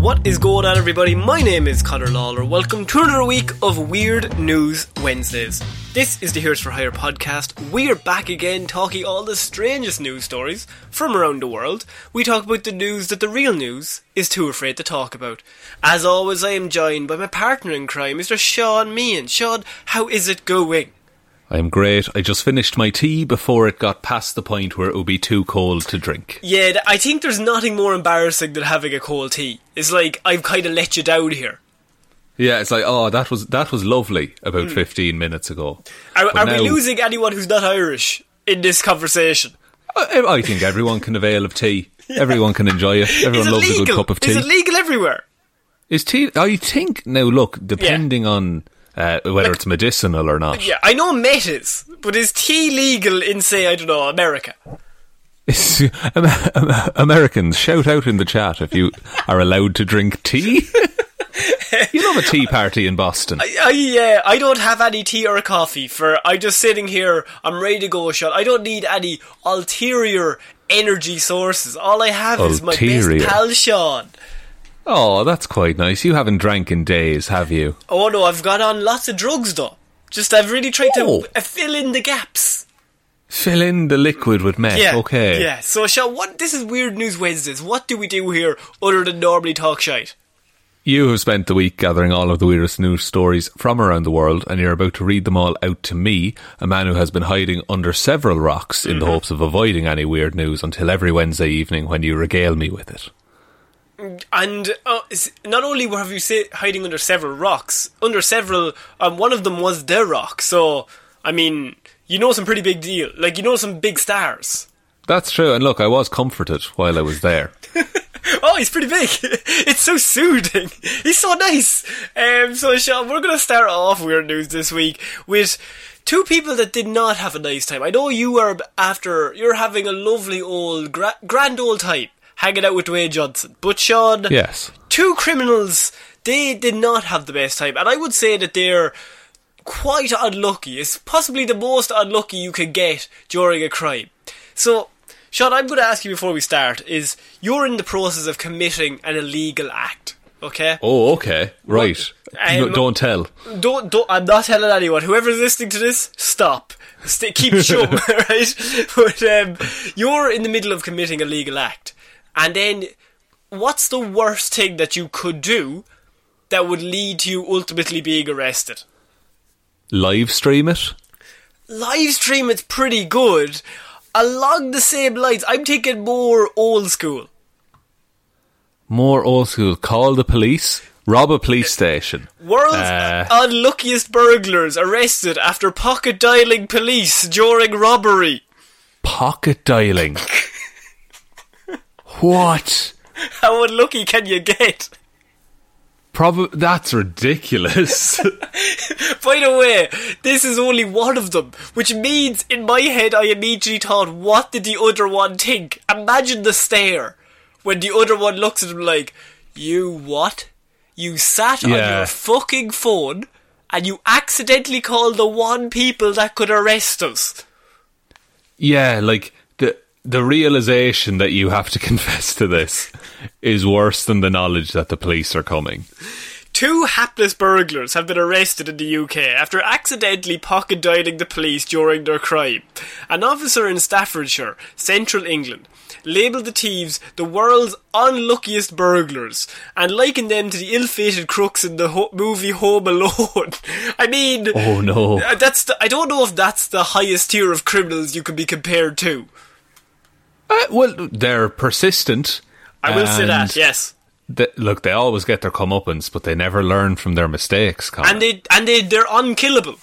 What is going on, everybody? My name is Connor Lawler. Welcome to another week of Weird News Wednesdays. This is the Heroes for Hire podcast. We are back again talking all the strangest news stories from around the world. We talk about the news that the real news is too afraid to talk about. As always, I am joined by my partner in crime, Mr. Shaun Meighan. Shaun, how is it going? I'm great. I just finished my tea before it got past the point where it would be too cold to drink. Yeah, I think there's nothing more embarrassing than having a cold tea. It's like I've kind of let you down here. Yeah, it's like, oh, that was that was lovely about hmm. 15 minutes ago. Are, are now- we losing anyone who's not Irish in this conversation? I, I think everyone can avail of tea. Everyone can enjoy it. Everyone it loves legal? a good cup of tea. Is it legal everywhere? Is tea? I think now. Look, depending on uh, whether it's medicinal or not. Yeah, I know met is, but is tea legal in, say, I don't know, America? It's- Am- Am- Americans, shout out in the chat if you are allowed to drink tea. you love a tea party in Boston. I, I, uh, I don't have any tea or coffee for. I'm just sitting here. I'm ready to go, Shaun. I don't need any ulterior energy sources. All I have is my Ulterior. best pal, Shaun. Oh, that's quite nice. You haven't drank in days, have you? Oh no, I've got on lots of drugs though. Just I've really tried Oh. to uh, fill in the gaps. Fill in the liquid with meth. Yeah. Okay. Yeah. So, Shaun, what? This is Weird News Wednesdays. What do we do here other than normally talk shite? You have spent the week gathering all of the weirdest news stories from around the world, and you're about to read them all out to me, a man who has been hiding under several rocks in the Mm-hmm. hopes of avoiding any weird news until every Wednesday evening when you regale me with it. And uh, not only were have you sit hiding under several rocks, under several, um, one of them was the rock. So, I mean, you know some pretty big deal. Like you know some big stars. That's true, and look, I was comforted while I was there. Oh, he's pretty big. it's so soothing. He's so nice. Um, so, Shaun, we're going to start off weird news this week with two people that did not have a nice time. I know you are after you're having a lovely old gra- grand old time hanging out with Dwayne Johnson, but Shaun, Yes. two criminals they did not have the best time, and I would say that they're quite unlucky. It's possibly the most unlucky you can get during a crime. So, Shaun, I'm going to ask you before we start: is you're in the process of committing an illegal act? Okay. Oh, okay. Right. No, Um, don't tell. Don't, don't. I'm not telling anyone. Whoever's listening to this, stop. Stay, keep shum, right? But um, you're in the middle of committing a legal act, and then what's the worst thing that you could do that would lead to you ultimately being arrested? Live stream it? Live stream it's pretty good. Along the same lines, I'm thinking more old school. More old school. Call the police. Rob a police station. World's Uh. unluckiest burglars arrested after pocket dialing police during robbery. Pocket dialing. what? How unlucky can you get? Probably that's ridiculous. By the way, this is only one of them, which means in my head I immediately thought, what did the other one think? Imagine the stare when the other one looks at him like, you what? You sat on your fucking phone and you accidentally called the one people that could arrest us. yeah, like the realization that you have to confess to this is worse than the knowledge that the police are coming. Two hapless burglars have been arrested in the UK after accidentally pocket dialing the police during their crime. An officer in Staffordshire, central England, labelled the thieves the world's unluckiest burglars and likened them to the ill-fated crooks in the ho- movie Home Alone. I mean, Oh no. uh, that's the, I don't know if that's the highest tier of criminals you can be compared to. Uh, well, they're persistent. I will say that, yes. th- look, they always get their comeuppance, but they never learn from their mistakes. Colin. And they and they they're unkillable.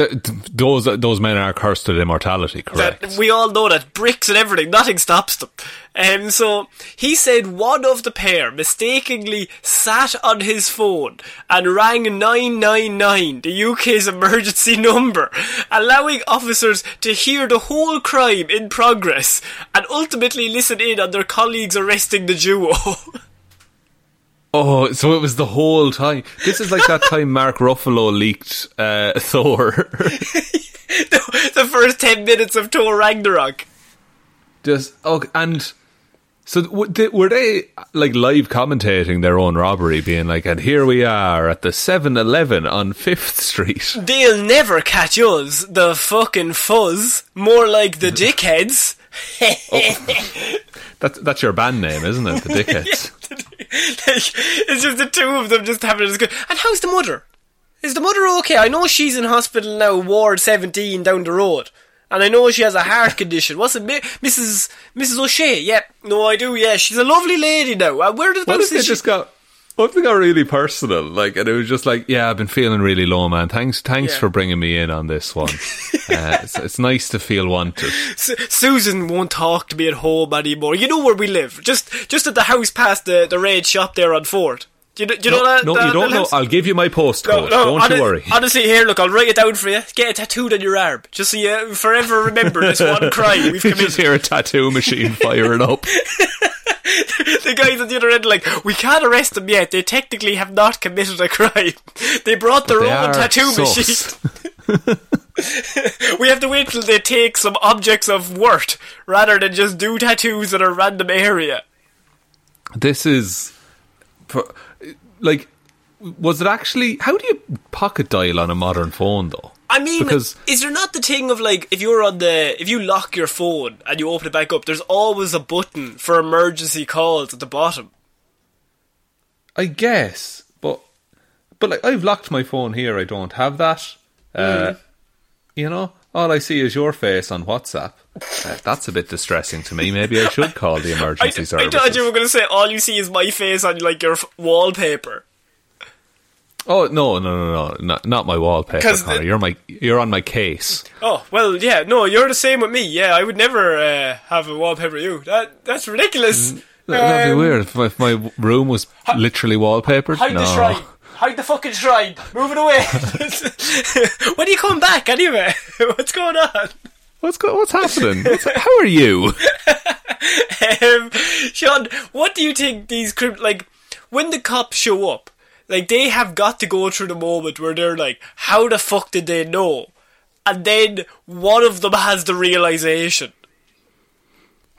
Th- th- those those men are cursed with immortality, correct? That we all know that bricks and everything, nothing stops them. Um, so he said one of the pair mistakenly sat on his phone and rang 999, the UK's emergency number, allowing officers to hear the whole crime in progress and ultimately listen in on their colleagues arresting the duo. Oh, so it was the whole time. This is like that time Mark Ruffalo leaked uh, Thor. the, the first 10 minutes of Thor Ragnarok. Just oh, and so were they like live commentating their own robbery, being like, "And here we are at the 7-Eleven on Fifth Street." They'll never catch us, the fucking fuzz. More like the dickheads. That's that's your band name, isn't it? The Dickheads. like, it's just the two of them just having a discussion. And how's the mother? Is the mother okay? I know she's in hospital now, Ward 17 down the road. And I know she has a heart condition. What's it, Mrs. Mrs. O'Shea? Yep. No, I do, yeah. She's a lovely lady now. Uh, where does What if they she- just got? If they got really personal? Like, and it was just like, "Yeah, I've been feeling really low, man. Thanks, thanks Yeah. for bringing me in on this one. uh, it's, it's nice to feel wanted." Su- Susan won't talk to me at home anymore. You know where we live. Just just at the house past the, the red shop there on Ford. Do you, know- do you know that? no, that you don't know. house? I'll give you my postcode. don't hone- you worry. Honestly, here, look, I'll write it down for you. Get it tattooed on your arm, just so you forever remember this one crime we've you just committed. hear a tattoo machine firing up. the guys at the other end, are like, we can't arrest them yet. They technically have not committed a crime. They brought their They own tattoo sus. machine. we have to wait till they take some objects of worth rather than just do tattoos in a random area. This is, for- like, was it actually? How do you pocket dial on a modern phone, though? I mean, Because- is there not the thing of like if you're on the if you lock your phone and you open it back up, there's always a button for emergency calls at the bottom. I guess, but but like I've locked my phone here. I don't have that. Uh, You know, all I see is your face on WhatsApp. Uh, that's a bit distressing to me. Maybe I should call the I, emergency I services. thought you were going to say all you see is my face on like your f- wallpaper. Oh no, no, no, no, not, not my wallpaper, Connor. the- You're my, you're on my case. Oh well, yeah, no, you're the same with me. Yeah, I would never uh, have a wallpaper. You that that's ridiculous. That- That'd be Um, weird if my, if my room was literally wallpapered. Hide no. the shrine. Hide the fucking shrine. Move it away. when are you coming back anyway? What's going on? What's go- what's happening? What's, how are you? um, Shaun, what do you think these crim- like when the cops show up? Like they have got to go through the moment where they're like, "How the fuck did they know?" And then one of them has the realization.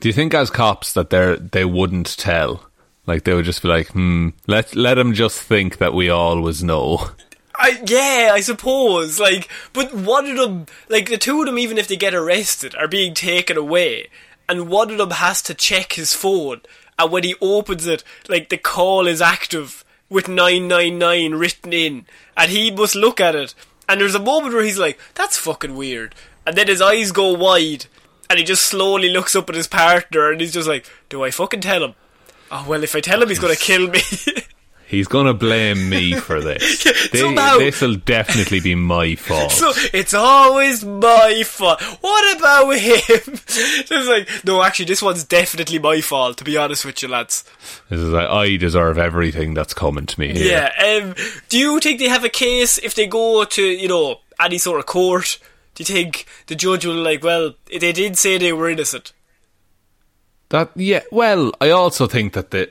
Do you think as cops that they they wouldn't tell? Like they would just be like, hmm, let let them just think that we always know. I yeah, I suppose. Like, but one of them, like the two of them, even if they get arrested, are being taken away, and one of them has to check his phone, and when he opens it, like the call is active with nine nine nine written in, and he must look at it, and there's a moment where he's like, "That's fucking weird," and then his eyes go wide, and he just slowly looks up at his partner, and he's just like, "Do I fucking tell him?" Oh well, if I tell him, he's gonna kill me. He's gonna blame me for this. This will definitely be my fault. So it's always my fault. What about him? It's like, no, actually, this one's definitely my fault. To be honest with you, lads. this is like I deserve everything that's coming to me. Here. Yeah. Um, do you think they have a case if they go to you know any sort of court? Do you think the judge will like? Well, they did say they were innocent. That yeah. Well, I also think that the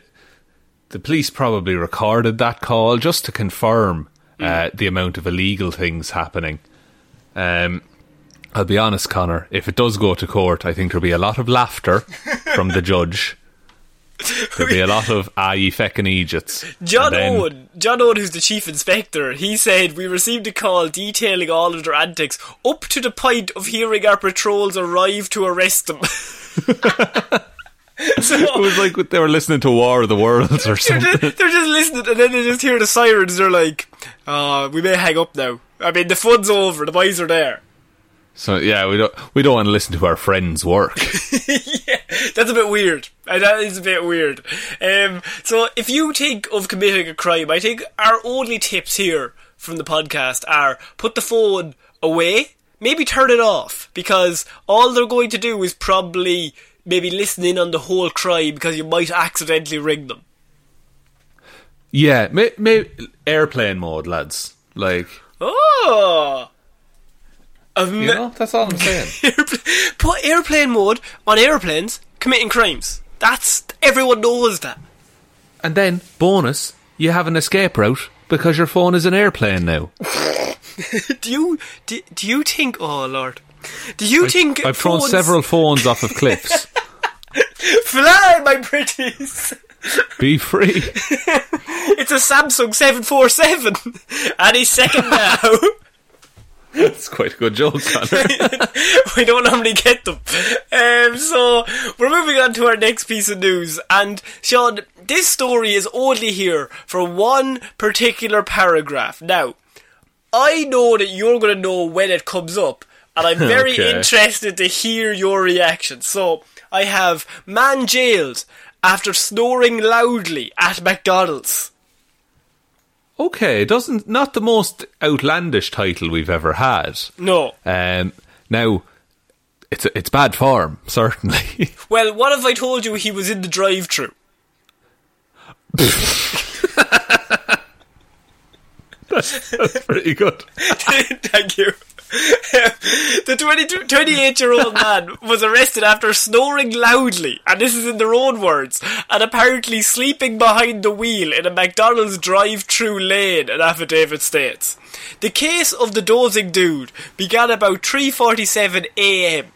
the police probably recorded that call just to confirm uh, the amount of illegal things happening. Um, I'll be honest, Connor. If it does go to court, I think there'll be a lot of laughter from the judge. There'll be a lot of ah, you feckin' Egypts. John then- Owen, John Owen, who's the chief inspector, he said we received a call detailing all of their antics, up to the point of hearing our patrols arrive to arrest them. so It was like they were listening to War of the Worlds or they're something. just, they're just listening, and then they just hear the sirens. They're like, "Ah, we may hang up now." I mean, the fun's over. The boys are there. So yeah, we don't we don't want to listen to our friends' work. yeah, that's a bit weird. Uh, That is a bit weird. Um, so, if you think of committing a crime, I think our only tips here from the podcast are put the phone away, maybe turn it off, because all they're going to do is probably maybe listen in on the whole crime because you might accidentally ring them. yeah, may, may, airplane mode, lads. Like Oh! I've you know, that's all I'm saying. Put airplane mode on airplanes committing crimes. That's everyone knows that. and then bonus, you have an escape route because your phone is an airplane now. Do you do, do you think? Oh lord, do you think I've thrown several phones off of cliffs. Fly, my pretties! Be free. It's a Samsung seven four seven. Any second now. That's quite a good joke, Connor. we don't normally get them. Um, so we're moving on to our next piece of news, and Shaun, this story is only here for one particular paragraph. Now, I know that you're going to know when it comes up, and I'm very Okay. interested to hear your reaction. So I have man jailed after snoring loudly at McDonald's. okay, doesn't not the most outlandish title we've ever had. No. Um, now, it's it's bad form, certainly. Well, what if I told you he was in the drive-through? That's pretty good. Thank you. the 22 28 year old man was arrested after snoring loudly, and this is in their own words, and apparently sleeping behind the wheel in a McDonald's drive through lane, an affidavit states. The case of the dozing dude began about 3.47 am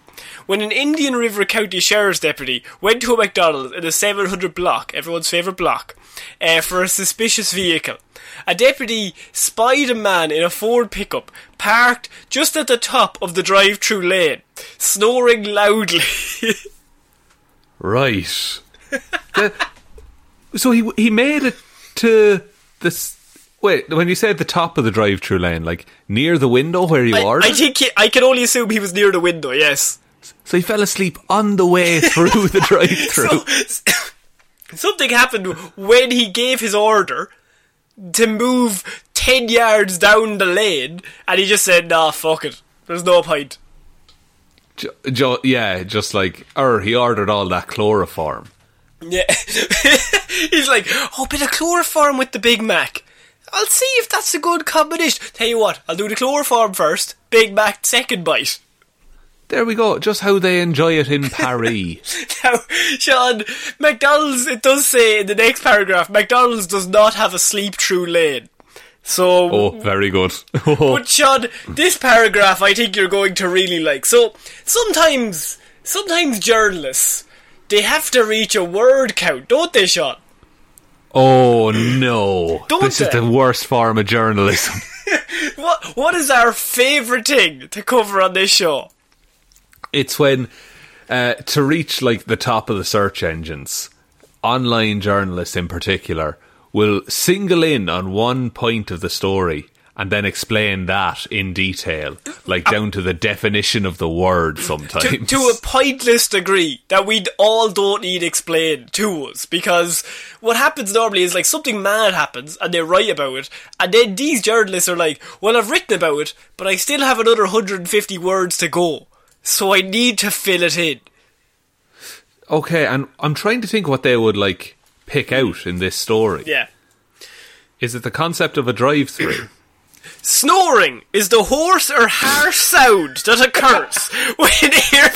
when an Indian River County Sheriff's deputy went to a McDonald's in a 700 block, everyone's favourite block, uh, for a suspicious vehicle. A deputy spied a man in a Ford pickup parked just at the top of the drive through lane, snoring loudly. Right. The- so he he made it to this. Wait, when you said the top of the drive-through lane, like near the window where you I, ordered, I think he, I can only assume he was near the window, yes. So he fell asleep on the way through the drive-through. So, something happened when he gave his order to move 10 yards down the lane, and he just said, nah, fuck it. There's no point. Ju- ju- yeah, just like, er, he ordered all that chloroform. Yeah. He's like, oh, bit of chloroform with the Big Mac. I'll see if that's a good combination. Tell you what, I'll do the chloroform first, Big Mac second bite. There we go. Just how they enjoy it in Paris. Now, Shaun, McDonald's, it does say in the next paragraph, McDonald's does not have a sleep through lane. So, oh, very good. Oh. But Shaun, this paragraph I think you're going to really like. So sometimes, sometimes journalists they have to reach a word count, don't they, Shaun? oh no! Don't this is the worst form of journalism. What What is our favourite thing to cover on this show? It's when uh, to reach like the top of the search engines, online journalists in particular will single in on one point of the story and then explain that in detail, like down to the definition of the word sometimes. to, to a pointless degree that we all don't need explained to us because what happens normally is like something mad happens and they write about it and then these journalists are like well I've written about it but I still have another 150 words to go so I need to fill it in okay, and I'm trying to think what they would like pick out in this story. yeah Is it the concept of a drive-through? Snoring is the hoarse or harsh sound that occurs when air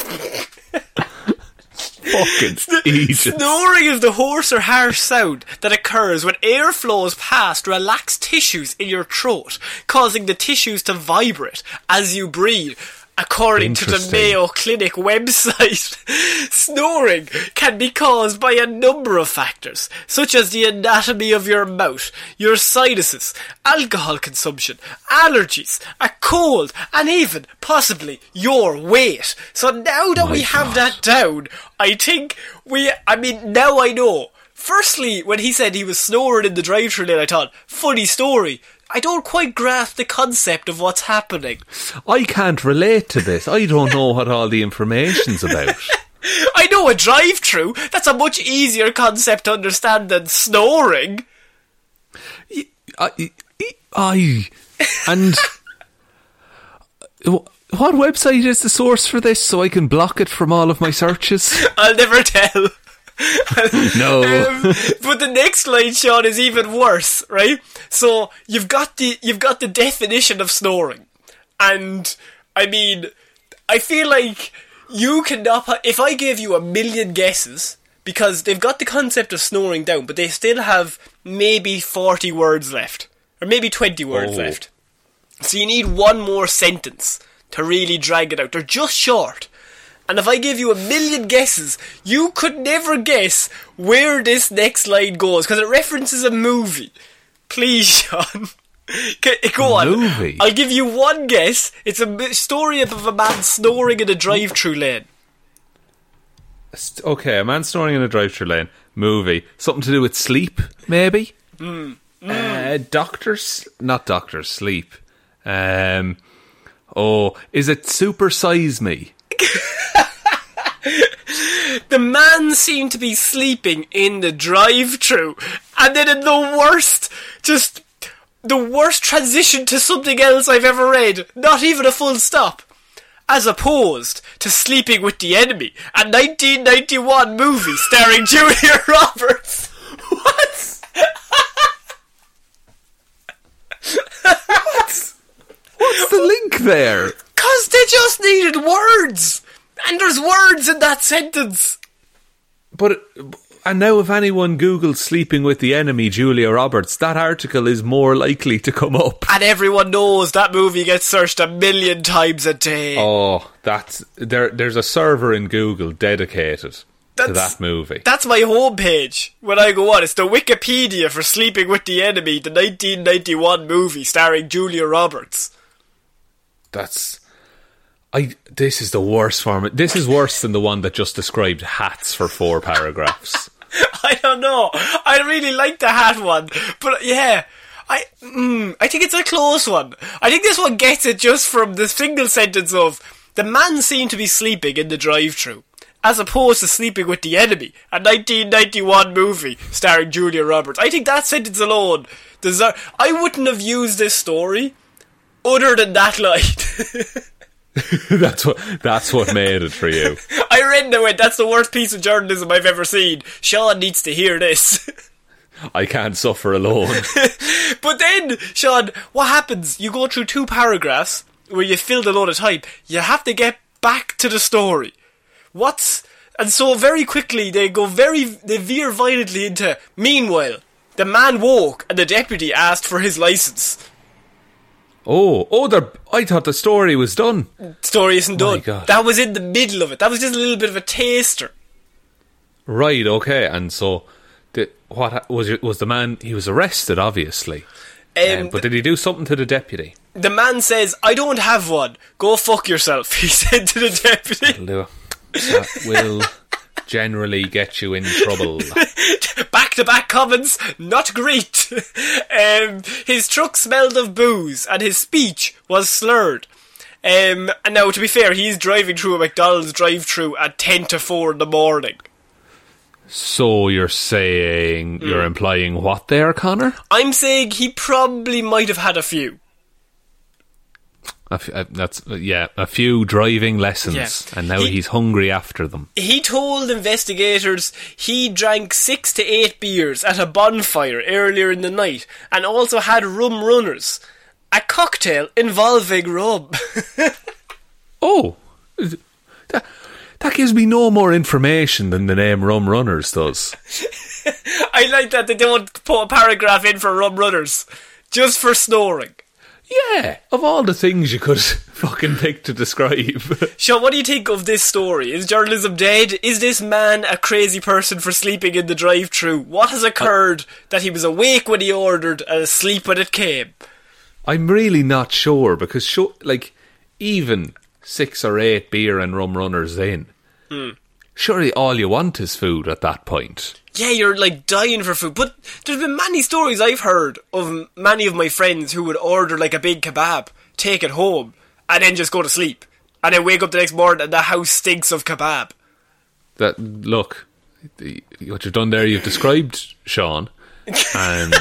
Fucking Egypt. Snoring is the hoarse or harsh sound that occurs when air flows past relaxed tissues in your throat, causing the tissues to vibrate as you breathe. According to the Mayo Clinic website, snoring can be caused by a number of factors, such as the anatomy of your mouth, your sinuses, alcohol consumption, allergies, a cold, and even, possibly, your weight. So now that My we have that down, I think we, I mean, now I know. Firstly, when he said he was snoring in the drive-thru lane, I thought, funny story. I don't quite grasp the concept of what's happening. I can't relate to this. I don't know what all the information's about. I know a drive through. That's a much easier concept to understand than snoring. I, I, and what website is the source for this so I can block it from all of my searches? I'll never tell. No. Um, but the next line, Shaun, is even worse, right? So you've got the you've got the definition of snoring, and I mean, I feel like you cannot. ha- If I gave you a million guesses, because they've got the concept of snoring down, but they still have maybe forty words left, or maybe twenty words Oh. left. So you need one more sentence to really drag it out. They're just short. And if I gave you a million guesses, you could never guess where this next line goes because it references a movie. Please, Shaun. Go on. Movie? I'll give you one guess. It's a story of a man snoring in a drive-through lane. Okay, a man snoring in a drive-through lane. Movie. Something to do with sleep, maybe? Uh, doctors? Not doctors, sleep. Um, oh, is it Super Size Me? The man seemed to be sleeping in the drive-through, and then in the worst, just the worst transition to something else I've ever read. Not even a full stop. As opposed to Sleeping with the Enemy, a 1991 movie starring Julia Roberts. What? What's the link there? Cause they just needed words! And there's words in that sentence! But and now, if anyone Googles "sleeping with the enemy," Julia Roberts, that article is more likely to come up. And everyone knows that movie gets searched a million times a day. Oh, that's there. There's a server in Google dedicated to that movie. That's my homepage. When I go on, it's the Wikipedia for Sleeping with the Enemy, the 1991 movie starring Julia Roberts. That's. I. This is the worst form. This is worse than the one that just described hats for four paragraphs. I don't know. I really like the hat one, but yeah, I mm, I think it's a close one. I think this one gets it just from the single sentence of the man seemed to be sleeping in the drive-through. As opposed to sleeping with the enemy, a 1991 movie starring Julia Roberts. I think that sentence alone deserve. I wouldn't have used this story other than that line. that's what. That's what made it for you. I read and I went, that's the worst piece of journalism I've ever seen. Shaun needs to hear this. I can't suffer alone. But then, Shaun, what happens? You go through two paragraphs where you filled a lot of time. You have to get back to the story. What's and so very quickly they go very they veer violently into. Meanwhile, the man woke and the deputy asked for his license. Oh, oh, they're- I thought the story was done. Story isn't done. That was in the middle of it. That was just a little bit of a taster. Right. Okay. And so, the, what was it? Was the man? He was arrested, obviously. Um, Um, but did he do something to the deputy? the man says, "I don't have one. Go fuck yourself." He said to the deputy. Will do. That will generally get you in trouble. Back to back comments, not great. um, his truck smelled of booze and his speech was slurred. Um, and now, to be fair, he's driving through a McDonald's drive through at 10 to 4 in the morning. so you're saying you're implying what there, Connor? I'm saying he probably might have had a few. A f- that's yeah, a few driving lessons, Yeah. and now He- he's hungry after them. He told investigators he drank six to eight beers at a bonfire earlier in the night and also had rum runners. A cocktail involving rum. Oh, that, that gives me no more information than the name Rum Runners does. I like that they don't put a paragraph in for rum runners. Just for snoring. Yeah, of all the things you could fucking pick to describe. Shaun, what do you think of this story? Is journalism dead? Is this man a crazy person for sleeping in the drive through? What has occurred that he was awake when he ordered and asleep when it came? I'm really not sure because, like, even six or eight beer and rum runners in, hmm. Surely all you want is food at that point. Yeah, you're like dying for food. But there's been many stories I've heard of many of my friends who would order like a big kebab, take it home, and then just go to sleep. And then wake up the next morning and the house stinks of kebab. That look, the, what you've done there, you've described Shaun, and um,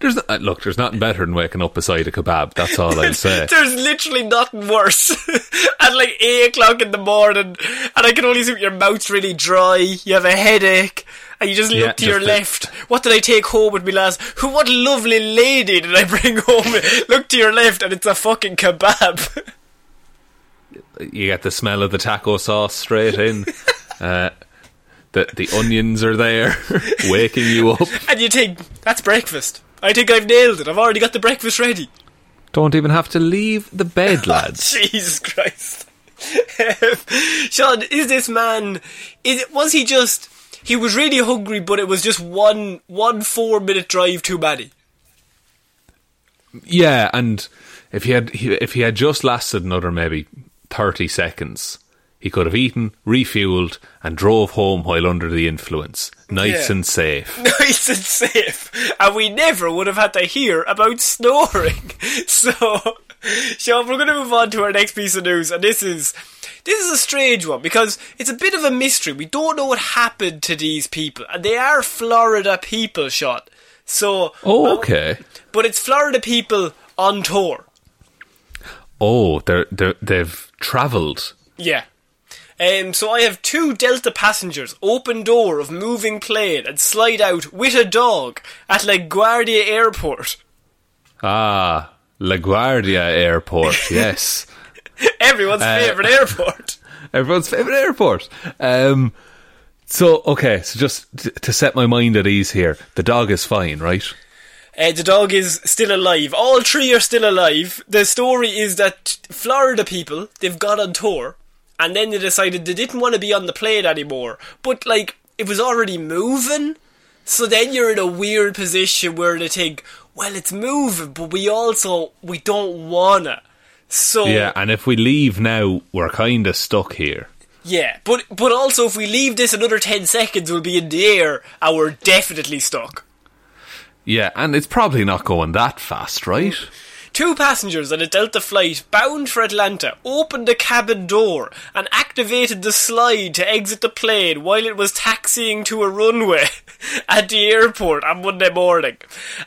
there's no- uh, look, there's nothing better than waking up beside a kebab. That's all I'll say. There's literally nothing worse. At like 8 o'clock in the morning, and I can only see your mouth's really dry, you have a headache, and you just Yeah, look to your just a- left. What did I take home with me last? Who, what lovely lady did I bring home? look to your left, and it's a fucking kebab. You get the smell of the taco sauce straight in. Uh, the the onions are there, waking you up. and you think, that's breakfast. I think I've nailed it. I've already got the breakfast ready. Don't even have to leave the bed, lads. Jesus Christ. Um, Shaun, is this man is it was he just he was really hungry but it was just one one four minute drive too many. Yeah, and if he had if he had just lasted another maybe thirty seconds, he could have eaten, refueled, and drove home while under the influence, nice Yeah. and safe. Nice and safe. And we never would have had to hear about snoring. So Shaun, we're gonna move on to our next piece of news and this is this is a strange one because it's a bit of a mystery. We don't know what happened to these people. And they are Florida people, Shaun. So Oh, okay. but it's Florida people on tour. Oh, they're, they're they've travelled. Yeah. Um, so I have two Delta passengers open door of moving plane and slide out with a dog at LaGuardia Airport. Ah, LaGuardia Airport. Yes, Everyone's favourite airport. everyone's favorite airport. Um, so okay, so just t- to set my mind at ease here, the dog is fine, right? Uh, the dog is still alive. All three are still alive. The story is that Florida people, they've got on tour, and then they decided they didn't want to be on the plane anymore. But, like, it was already moving. So then you're in a weird position where they think, well, it's moving, but we also, we don't wanna. So, Yeah, and if we leave now, we're kind of stuck here. yeah. But, but also, if we leave this another 10 seconds, we'll be in the air, and we're definitely stuck. Yeah, and it's probably not going that fast, right? Two passengers on a Delta flight bound for Atlanta opened the cabin door and activated the slide to exit the plane while it was taxiing to a runway at the airport on Monday morning.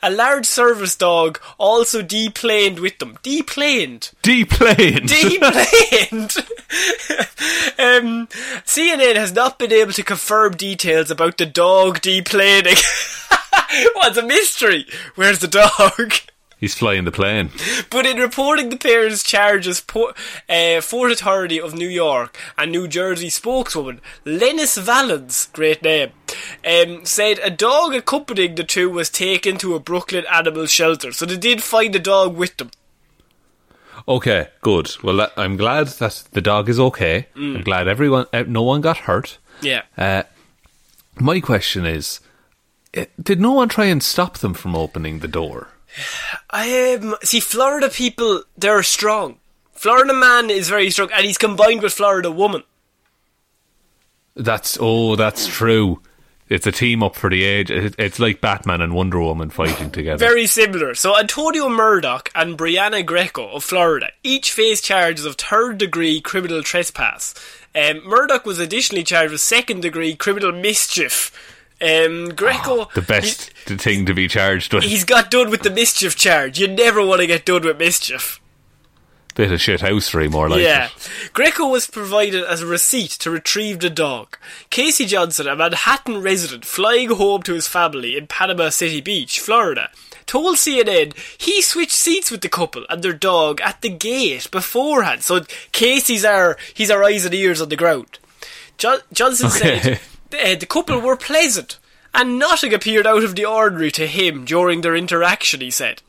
A large service dog also deplaned with them. Deplaned? Deplaned. Deplaned! um, CNN has not been able to confirm details about the dog deplaning. What's a mystery? Where's the dog? He's flying the plane. But in reporting the pair's charges, Po- uh, Port Authority of New York and New Jersey spokeswoman Lenis Valens, great name, um, said a dog accompanying the two was taken to a Brooklyn animal shelter. So they did find the dog with them. Okay, good. Well, that, I'm glad that the dog is okay. I'm glad everyone, eh, no one got hurt. Yeah. Uh, my question is, did no one try and stop them from opening the door? I um, see Florida people, they're strong. Florida man is very strong, and he's combined with Florida woman. That's oh, that's true. It's a team up for the age. It's like Batman and Wonder Woman fighting together. Very similar. So Antonio Murdock and Brianna Greco of Florida each face charges of third degree criminal trespass. Um, Murdock was additionally charged with second degree criminal mischief. Um, Greco, the best thing to be charged with. he, he's got done with the mischief charge. You never want to get done with mischief. Bit of shit housery, more like yeah. it. Greco was provided as a receipt to retrieve the dog. Casey Johnson, a Manhattan resident flying home to his family in Panama City Beach, Florida, told CNN he switched seats with the couple and their dog at the gate beforehand. So Casey's our he's our eyes and ears on the ground. Jo- Johnson said uh, the couple were pleasant and nothing appeared out of the ordinary to him during their interaction. He said.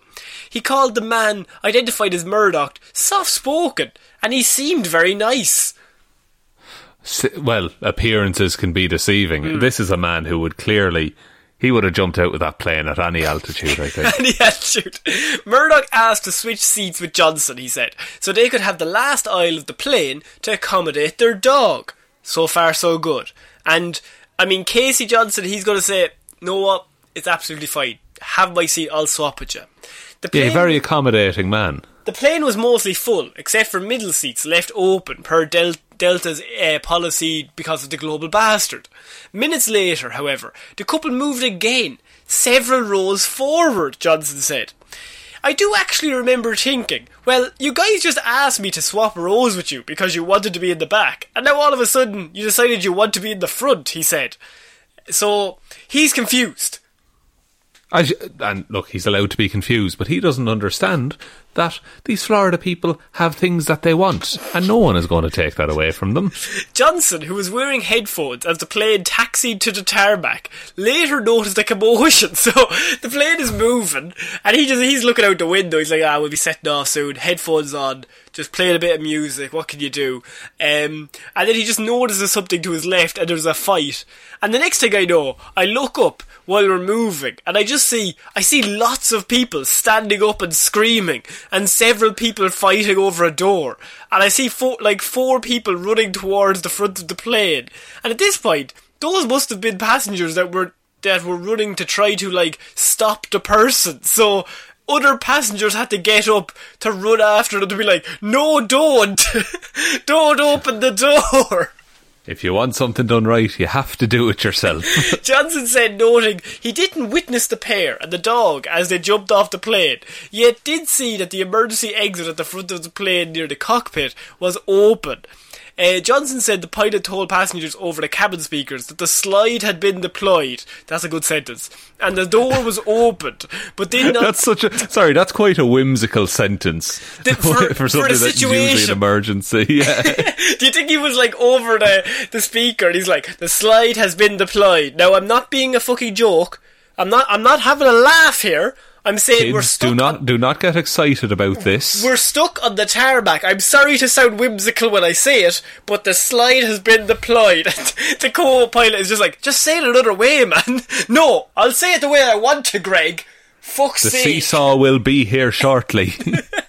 He called the man, identified as Murdock, soft spoken, and he seemed very nice. Well, appearances can be deceiving. Hmm. This is a man who would clearly. He would have jumped out with that plane at any altitude, I think. Had shoot. Murdock asked to switch seats with Johnson, he said, so they could have the last aisle of the plane to accommodate their dog. So far, so good. And, I mean, Casey Johnson, he's going to say, know what? It's absolutely fine. Have my seat, I'll swap with you. The yeah, very accommodating man. the plane was mostly full, except for middle seats left open per Del- Delta's uh, policy because of the global bastard. Minutes later, however, the couple moved again, several rows forward, Johnson said. I do actually remember thinking, well, you guys just asked me to swap rows with you because you wanted to be in the back, and now all of a sudden you decided you want to be in the front, he said. So, he's confused. As and look, he's allowed to be confused, but he doesn't understand that these Florida people have things that they want, and no one is going to take that away from them. Johnson, who was wearing headphones as the plane taxied to the tarmac, later noticed a commotion. So the plane is moving, and he just he's looking out the window. He's like, "Ah, we'll be setting off soon. Headphones on, just playing a bit of music. What can you do?" Um, and then he just notices something to his left, and there's a fight. And the next thing I know, I look up while we're moving, and I just see I see lots of people standing up and screaming, and several people fighting over a door. And I see four, like four people running towards the front of the plane. And at this point, those must have been passengers that were that were running to try to like stop the person. So other passengers had to get up to run after them to be like, "No, don't, don't open the door." If you want something done right, you have to do it yourself. Johnson said, noting he didn't witness the pair and the dog as they jumped off the plane, yet did see that the emergency exit at the front of the plane near the cockpit was open. Uh, Johnson said the pilot told passengers over the cabin speakers that the slide had been deployed. That's a good sentence. And the door was opened, but did not. that's such a sorry. That's quite a whimsical sentence The- for- for something the that's usually an situation. emergency. Yeah. Do you think he was like over the, the speaker and he's like, the slide has been deployed. Now I'm not being a fucking joke. I'm not I'm not having a laugh here. I'm saying we're Kids, stuck do not on, do not get excited about this. we're stuck on the tarmac. I'm sorry to sound whimsical when I say it, but the slide has been deployed. the co-pilot is just like, just say it another way, man. No, I'll say it the way I want to, Greg. Fuck's The sake. seesaw will be here shortly.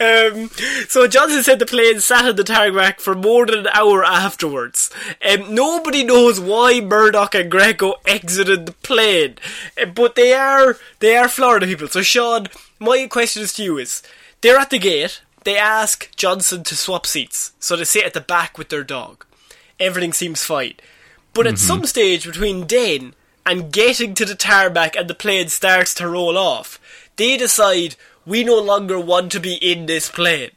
um, so Johnson said the plane sat on the tarmac for more than an hour afterwards. Um, nobody knows why Murdock and Greco exited the plane, Uh, but they are they are Florida people. So Shaun, my question is to you: Is they're at the gate? They ask Johnson to swap seats, so they sit at the back with their dog. Everything seems fine, but at some stage between then and getting to the tarmac and the plane starts to roll off, they decide we no longer want to be in this plane.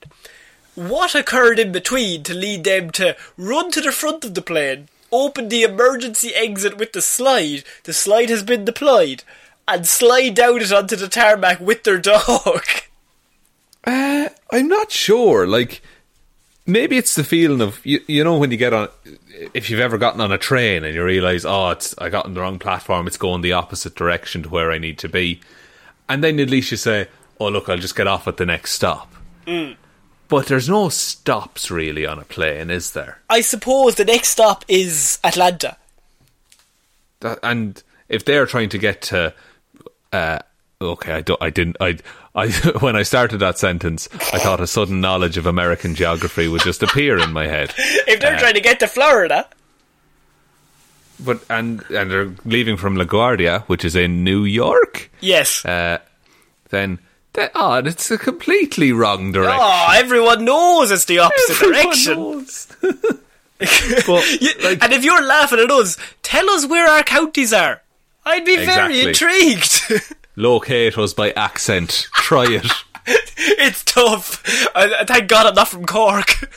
What occurred in between to lead them to run to the front of the plane, open the emergency exit with the slide, the slide has been deployed, and slide down it onto the tarmac with their dog? Uh, I'm not sure. Like, maybe it's the feeling of you, you know when you get on. If you've ever gotten on a train and you realise, oh, it's I got on the wrong platform. It's going the opposite direction to where I need to be, and then at least you say, oh look, I'll just get off at the next stop. But there's no stops really on a plane, is there? I suppose the next stop is Atlanta. That, and if they're trying to get to, uh, okay, I don't, I didn't, I, I when I started that sentence, I thought a sudden knowledge of American geography would just appear in my head. If they're trying to get to Florida, But and and they're leaving from LaGuardia, which is in New York. yes. Uh, then that, oh, it's a completely wrong direction. oh, everyone knows it's the opposite Everyone direction. but You- like, and if you're laughing at us, tell us where our counties are. I'd be very intrigued. locate us by accent. Try it. it's tough. I thank God I'm not from Cork.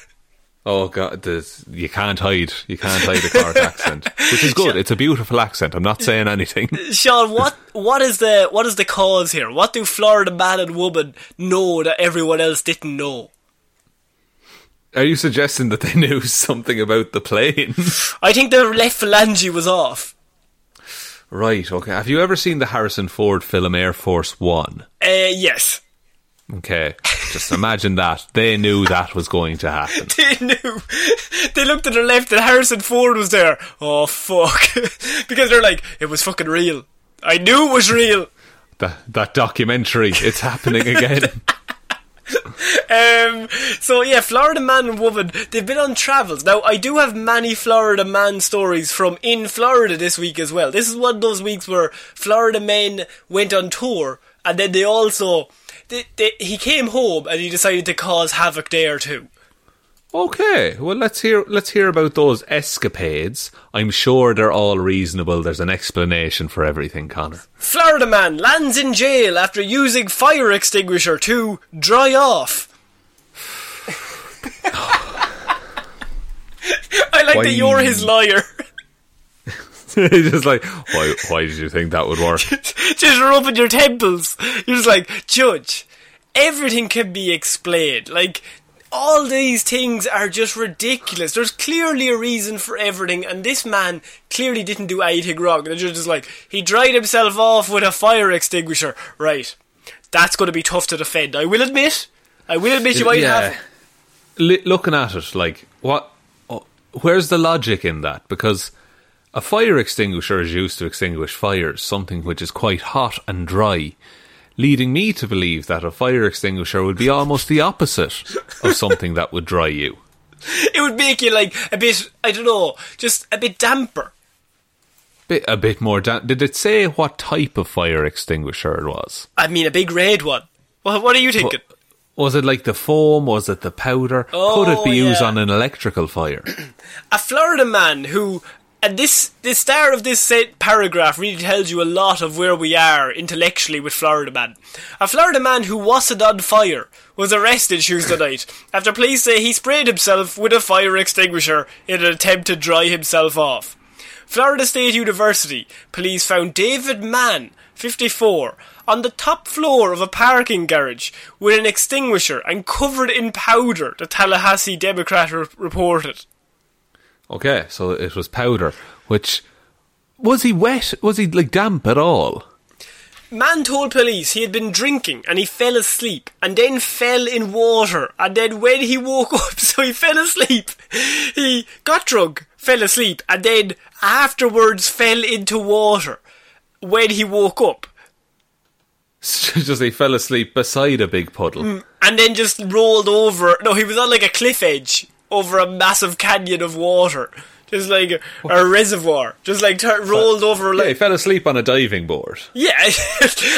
Oh god, you can't hide. You can't hide a Cork accent, which is good. It's a beautiful accent. I'm not saying anything. Shaun, what what is the what is the cause here? What do Florida man and woman know that everyone else didn't know? Are you suggesting that they knew something about the plane? I think their left phalange was off. right. Okay. Have you ever seen the Harrison Ford film Air Force One? Uh, yes. Okay. Just imagine that they knew that was going to happen. They knew. They looked to their left and Harrison Ford was there. Oh, fuck. because they're like, it was fucking real. I knew it was real. That that documentary. It's happening again. Um, so yeah, Florida man and woman, they've been on travels. Now, I do have many Florida man stories from in Florida this week as well. This is one of those weeks where Florida men went on tour, and then they also, they, they, he came home and he decided to cause havoc there too. Okay, well let's hear let's hear about those escapades. I'm sure they're all reasonable. There's an explanation for everything, Connor. Florida man lands in jail after using fire extinguisher to dry off. I like Why- that you're his lawyer. He's just like, why? Why did you think that would work? just rubbing your temples. You're just like, Judge, everything can be explained. Like, all these things are just ridiculous. There's clearly a reason for everything, and this man clearly didn't do anything wrong. The judge is like, he dried himself off with a fire extinguisher. Right. That's going to be tough to defend. I will admit. I will admit you might have. Li- looking at it, like what? oh, Where's the logic in that? Because a fire extinguisher is used to extinguish fires, something which is quite hot and dry, leading me to believe that a fire extinguisher would be almost the opposite of something that would dry you. It would make you like a bit, I don't know, just a bit damper. Bit, a bit more. damp. Did it say what type of fire extinguisher it was? I mean, a big red one. Well, what are you thinking? Was it like the foam? Was it the powder? Could it Oh, be used yeah. on an electrical fire? a Florida man who, and this the start of this paragraph really tells you a lot of where we are intellectually with Florida man. A Florida man who wasn't on fire was arrested Tuesday night after police say he sprayed himself with a fire extinguisher in an attempt to dry himself off. Florida State University police found David Mann, 54, on the top floor of a parking garage with an extinguisher and covered in powder, the Tallahassee Democrat re- reported. Okay, so it was powder. Which was he wet? Was he like damp at all? Man told police he had been drinking and he fell asleep and then fell in water and then when he woke up, so he fell asleep, he got drunk, fell asleep and then afterwards fell into water when he woke up Just he fell asleep beside a big puddle. Mm, and then just rolled over. No, he was on like a cliff edge over a massive canyon of water. Just like a, a reservoir. Just like rolled over Yeah, he like. fell asleep on a diving board. Yeah,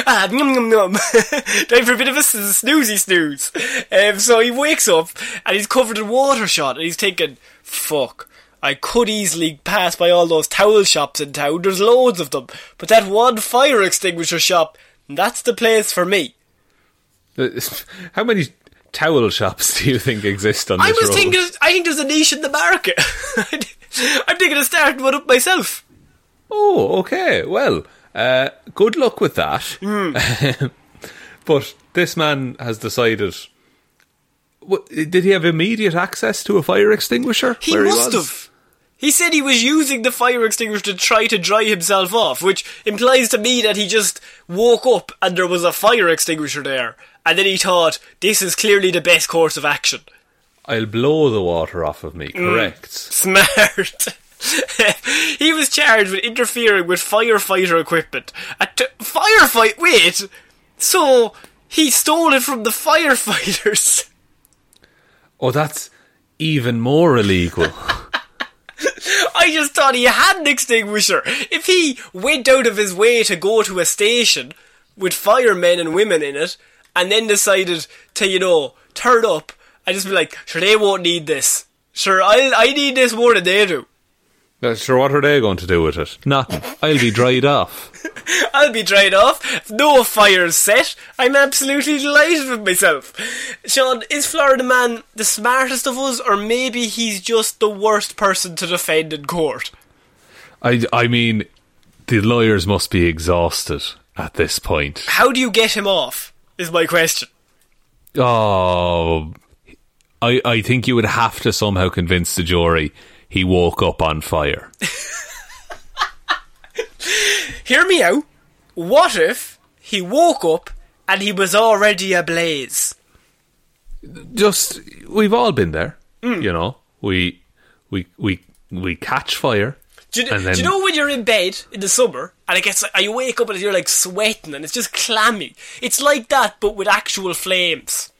ah, num num num. Time for a bit of a snoozy snooze. Um, so he wakes up and he's covered in water shot and he's thinking, fuck, I could easily pass by all those towel shops in town, there's loads of them, but that one fire extinguisher shop, that's the place for me. How many towel shops do you think exist on this I was road? thinking, I think there's a niche in the market. I'm thinking of starting one up myself. Oh, okay. Well, uh, good luck with that. Hmm. but this man has decided. What, did he have immediate access to a fire extinguisher? He where must was? have. He said he was using the fire extinguisher to try to dry himself off, which implies to me that he just woke up and there was a fire extinguisher there, and then he thought, this is clearly the best course of action. I'll blow the water off of me. Mm. Correct. Smart. he was charged with interfering with firefighter equipment. A t- firefight. Wait. So he stole it from the firefighters. Oh, that's even more illegal. I just thought he had an extinguisher. If he went out of his way to go to a station with firemen and women in it, and then decided to, you know, turn up and just be like, sure, they won't need this. Sure, I'll, I need this more than they do. Uh, sure, what are they going to do with it? Nothing. I'll be dried off. I'll be dried off. No fire's set. I'm absolutely delighted with myself. Shaun, is Florida Man the smartest of us, or maybe he's just the worst person to defend in court? I, I mean, the lawyers must be exhausted at this point. How do you get him off? Is my question. Oh, I, I think you would have to somehow convince the jury he woke up on fire. Hear me out. What if he woke up and he was already ablaze? Just, we've all been there. Hmm. You know, we, we, we, we catch fire. Do you, then- do you know when you're in bed in the summer and it gets like, you wake up and you're like sweating and it's just clammy? It's like that, but with actual flames.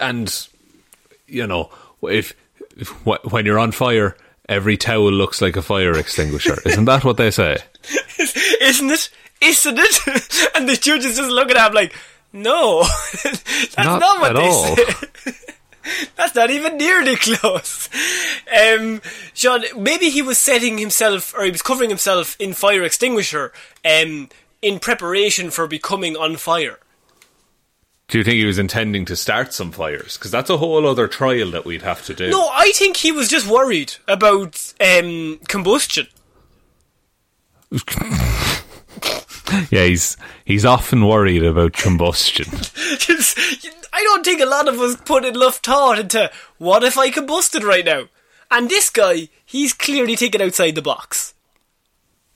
and you know if, if when you're on fire every towel looks like a fire extinguisher isn't that what they say Isn't it? Isn't it? and the judge is just looking at him like, no, that's not, Not what at they all. say. That's not even nearly close. Um, Shaun, maybe he was setting himself, or he was covering himself in fire extinguisher, um, in preparation for becoming on fire. do you think he was intending to start some fires because that's a whole other trial that we'd have to do No, I think he was just worried about um, combustion. yeah he's he's often worried about combustion. I don't think a lot of us put enough thought into what if I combusted right now. And this guy, he's clearly thinking outside the box.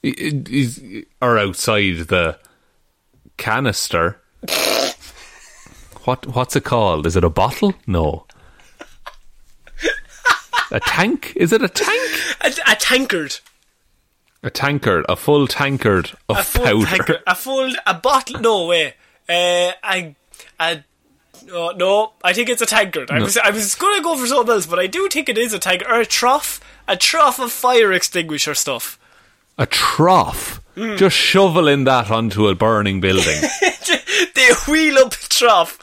He's or outside the canister. What what's it called? Is it a bottle? No. A tank? Is it a tank? A, a tankard. A tankard, a full tankard of A full powder. tankard. A full, a bottle, no way. Uh, I, a, oh, no, I think it's a tankard. I was, I was gonna go for something else, but I do think it is a tankard. Or a trough. A trough of fire extinguisher stuff. A trough. Hmm. Just shoveling that onto a burning building. they wheel up the trough,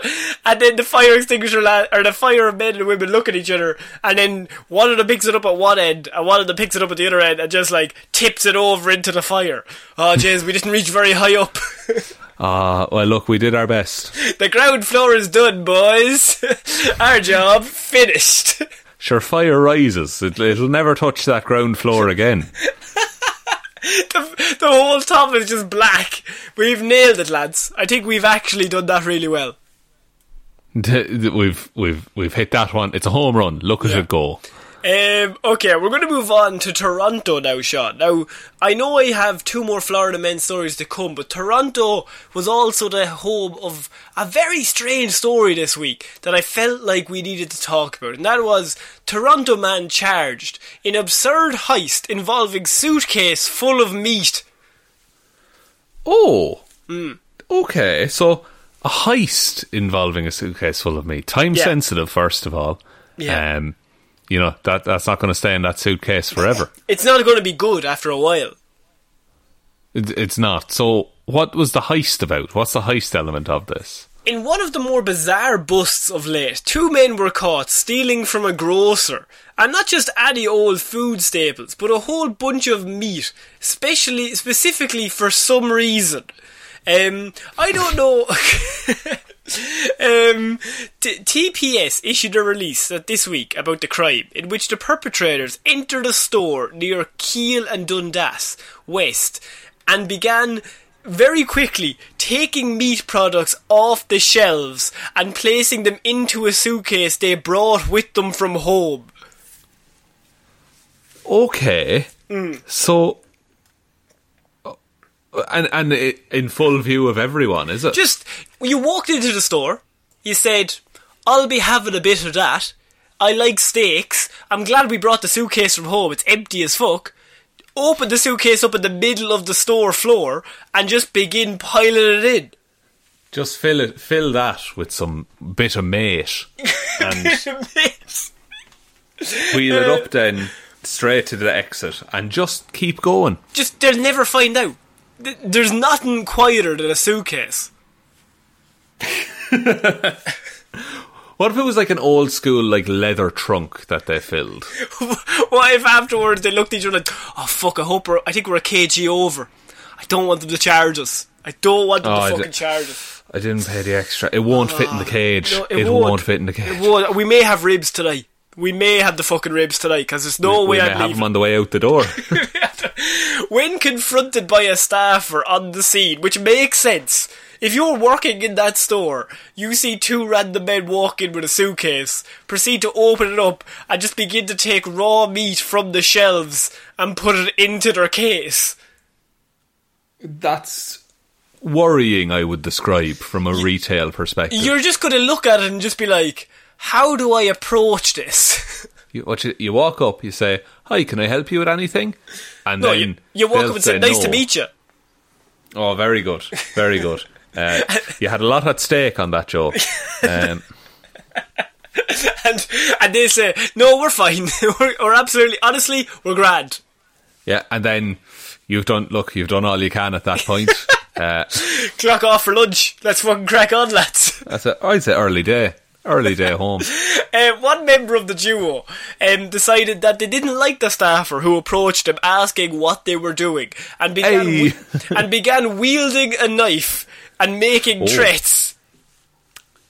and then the fire extinguisher lad, or the fire men and women look at each other, and then one of them picks it up at one end, and one of them picks it up at the other end, and just like tips it over into the fire. Oh, jeez, we didn't reach very high up. Ah, well, look, we did our best. the ground floor is done, boys. Our job finished. Sure, fire rises. It, it'll never touch that ground floor again. the, the whole top is just black. We've nailed it, lads. I think we've actually done that really well. We've we've we've hit that one. It's a home run. Look at Yeah. it go. Um, okay, we're going to move on to Toronto now, Shaun. Now, I know I have two more Florida men stories to come, but Toronto was also the home of a very strange story this week that I felt like we needed to talk about, and that was Toronto man charged in absurd heist involving suitcase full of meat. Oh, Hmm. okay. So a heist involving a suitcase full of meat. Time Yeah. sensitive, first of all. Yeah. Um, you know that that's not going to stay in that suitcase forever. It's not going to be good after a while. It, it's not. So, what was the heist about? What's the heist element of this? In one of the more bizarre busts of late, two men were caught stealing from a grocer, and not just any old food staples, but a whole bunch of meat, specially, specifically for some reason. Um, I don't know. um, T- TPS issued a release this week about the crime, in which the perpetrators entered a store near Keele and Dundas West and began very quickly taking meat products off the shelves and placing them into a suitcase they brought with them from home. Okay. Hmm. So, and and in full view of everyone, is it? Just, you walked into the store, you said, I'll be having a bit of that. I like steaks. I'm glad we brought the suitcase from home. It's empty as fuck. Open the suitcase up in the middle of the store floor and just begin piling it in. Just fill it, fill that with some bit of mate, and wheel it uh, up then straight to the exit, and just keep going. Just they'll never find out. Th- There's nothing quieter than a suitcase. What if it was like an old school like leather trunk that they filled? what if afterwards they looked at each other like, oh fuck, I hope we're, I think we're a kg over. I don't want them to charge us. I don't want them Oh, to I fucking charge us. I didn't pay the extra. It won't fit in the uh, cage. No, it won't. fit in the cage. It won't. We may have ribs tonight. We may have the fucking ribs tonight because there's no we way may I'm have them on the way out the door. when confronted by a staffer on the scene, which makes sense. If you're working in that store, you see two random men walk in with a suitcase, proceed to open it up, and just begin to take raw meat from the shelves and put it into their case. That's worrying. I would describe from a retail perspective. You're just going to look at it and just be like, how do I approach this? You, what you, you walk up, you say, "Hi, can I help you with anything?" And no, then you, you walk up and say, nice to no. meet you. Oh, very good, very good. Uh, you had a lot at stake on that joke. Um, And, and they say, no, we're fine. we're, we're absolutely, honestly, we're grand. yeah, and then you've done. Look, you've done all you can at that point. Uh, Clock off for lunch. Let's fucking crack on, lads. that's a, I'd say early day, early day home. Uh, one member of the duo um, decided that they didn't like the staffer who approached them asking what they were doing and began, Hey. and began wielding a knife and making Oh. threats.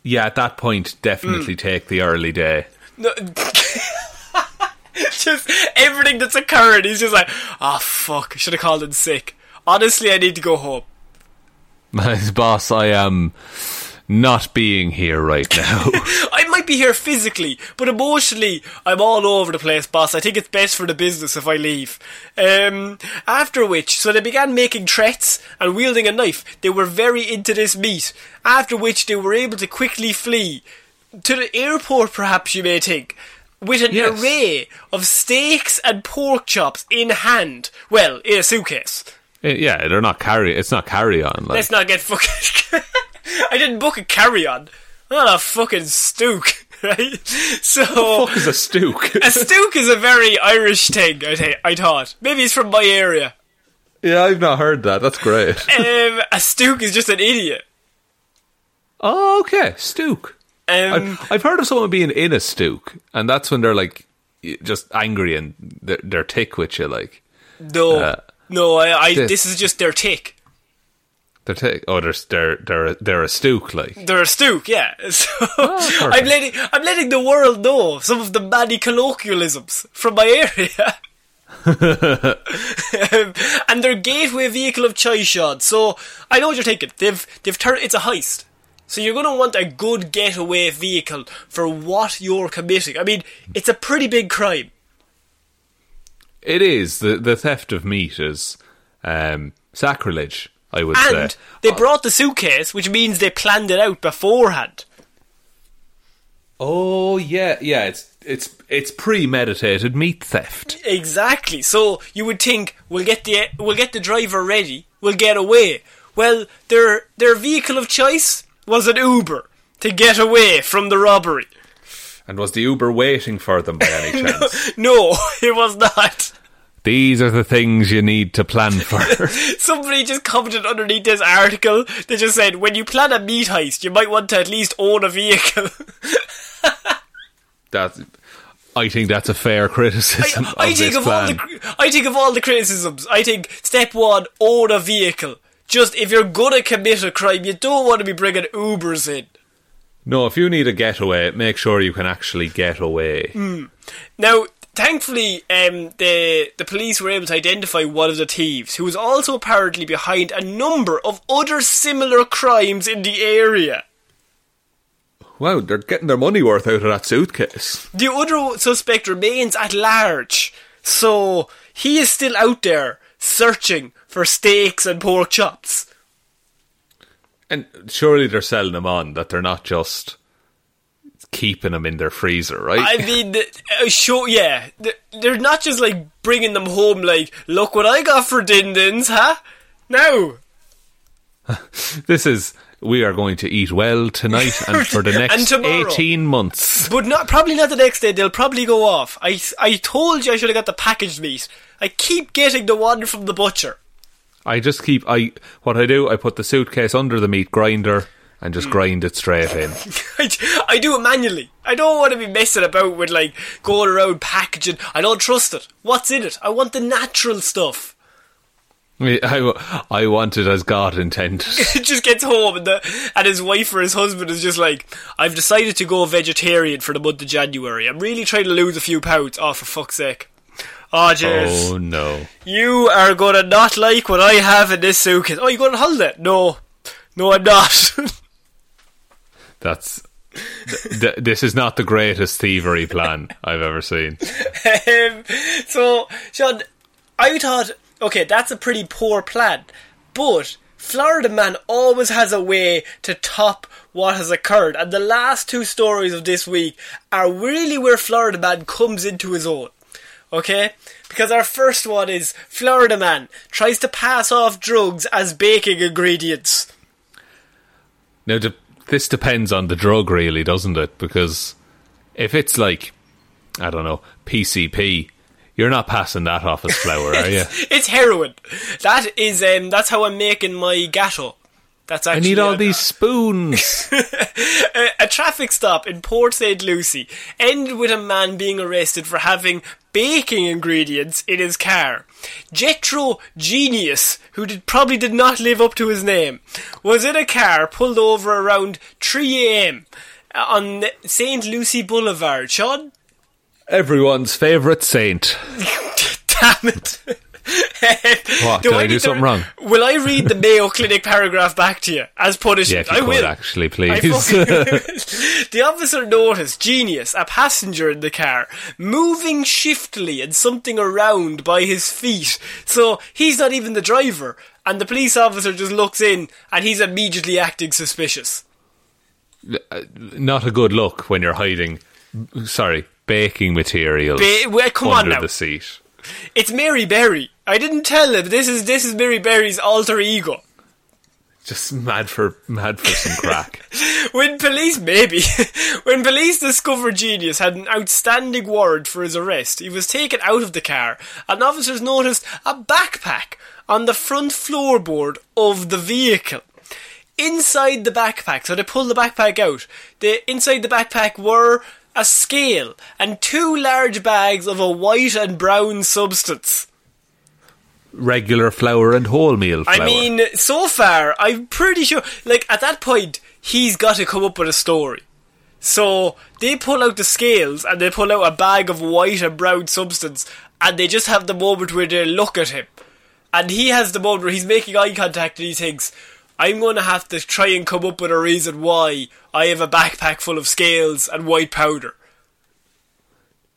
Yeah, at that point, definitely take the early day. No, just everything that's occurring, he's just like, oh fuck, should have called in sick. Honestly, I need to go home. My boss, I am not being here right now. I might be here physically, but emotionally, I'm all over the place, boss. I think it's best for the business if I leave. Um, after which, so they began making threats and wielding a knife. They were very into this meat. After which, they were able to quickly flee to the airport, perhaps you may think, with an Yes. array of steaks and pork chops in hand. Well, in a suitcase. Eh, yeah, they're not carry. It's not carry on. Like, Let's not get fucking. I didn't book a carry on. I'm not a fucking stook, right? So. fuck is a stook? A stook is a very Irish thing, I, th- I thought. Maybe it's from my area. yeah, I've not heard that. That's great. Um, a stook is just an idiot. oh, okay, stook. Um, I've, I've heard of someone being in a stook, and that's when they're like just angry and they're, they're tick with you. Like no, uh, no, I, I, this- this is just their tick. They're tick. Oh, they're they're they're a, they're a stook. Like They're a stook, yeah. So Oh, I'm letting I'm letting the world know some of the many colloquialisms from my area. Um, and their gateway vehicle of choice shot. So I know what you're thinking. They've they've turned it's a heist. So you're going to want a good getaway vehicle for what you're committing. I mean, it's a pretty big crime. it is the the theft of meat is um, sacrilege. I would And say. they uh, brought the suitcase, which means they planned it out beforehand. Oh yeah, yeah. It's it's it's premeditated meat theft. Exactly. So you would think we'll get the we'll get the driver ready, we'll get away. Well, their their vehicle of choice was an Uber to get away from the robbery. And was the Uber waiting for them by any chance? No, it was not. These are the things you need to plan for. Somebody just commented underneath this article. They just said, when you plan a meat heist, you might want to at least own a vehicle. That's, I think that's a fair criticism I, I of think this of all plan. the I think of all the criticisms. I think step one, own a vehicle. Just if you're gonna commit a crime, you don't want to be bringing Ubers in. no, if you need a getaway, make sure you can actually get away. Hmm. Now, thankfully, um, the the police were able to identify one of the thieves, who was also apparently behind a number of other similar crimes in the area. Wow, they're getting their money worth out of that suitcase. The other suspect remains at large, so he is still out there searching for steaks and pork chops. And surely they're selling them on, that they're not just keeping them in their freezer, right? I mean, uh, sure, yeah, they're not just like bringing them home. Like, look what I got for din dins, huh? No, this is we are going to eat well tonight and for the next 18 months. But not probably not the next day. They'll probably go off. I I told you I should have got the packaged meat. I keep getting the one from the butcher. I just keep I what I do I put the suitcase under the meat grinder and just grind it straight in. I, I do it manually. I don't want to be messing about with like going around packaging. I don't trust it. What's in it? I want the natural stuff. I, I, want it as God intended. It just gets home and the and his wife or his husband is just like, I've decided to go vegetarian for the month of January. I'm really trying to lose a few pounds. Oh, for fuck's sake. Oh, jeez. Oh no. You are gonna not like what I have in this suitcase. Oh, you going on holiday? No. No, I'm not. That's th- th- this is not the greatest thievery plan I've ever seen. um, so, Shaun, I thought, okay, that's a pretty poor plan, but Florida Man always has a way to top what has occurred, and the last two stories of this week are really where Florida Man comes into his own. Okay? Because our first one is Florida Man tries to pass off drugs as baking ingredients. Now de- this depends on the drug, really, doesn't it? Because if it's like I don't know PCP, you're not passing that off as flour, are you? It's heroin. That is, um, that's how I'm making my gato. That's I need all a- these spoons. a, a traffic stop in Port St. Lucie ended with a man being arrested for having baking ingredients in his car. Jetro Genius, who did, probably did not live up to his name, was in a car pulled over around 3am uh, on St. Lucie Boulevard. Shaun? Everyone's favourite saint. Damn it. What, Do did I need do to- something wrong? Will I read the Mayo Clinic paragraph back to you as Yeah, punishment? you I could will. actually, please. the officer noticed Genius, a passenger in the car, moving shiftily and something around by his feet. So he's not even the driver, and the police officer just looks in and he's immediately acting suspicious. Uh, not a good look when you're hiding. Sorry, baking materials Ba- well, come on now. the seat. It's Mary Berry. I didn't tell him this is this is Mary Berry's alter ego. Just mad for mad for some crack. When police, maybe, when police discovered Genius had an outstanding warrant for his arrest, he was taken out of the car, and officers noticed a backpack on the front floorboard of the vehicle. Inside the backpack, so they pulled the backpack out. The inside the backpack were a scale and two large bags of a white and brown substance. Regular flour and wholemeal flour. I mean, so far, I'm pretty sure, like, at that point, he's got to come up with a story. So, they pull out the scales and they pull out a bag of white and brown substance, and they just have the moment where they look at him. And he has the moment where he's making eye contact and he thinks, I'm going to have to try and come up with a reason why I have a backpack full of scales and white powder.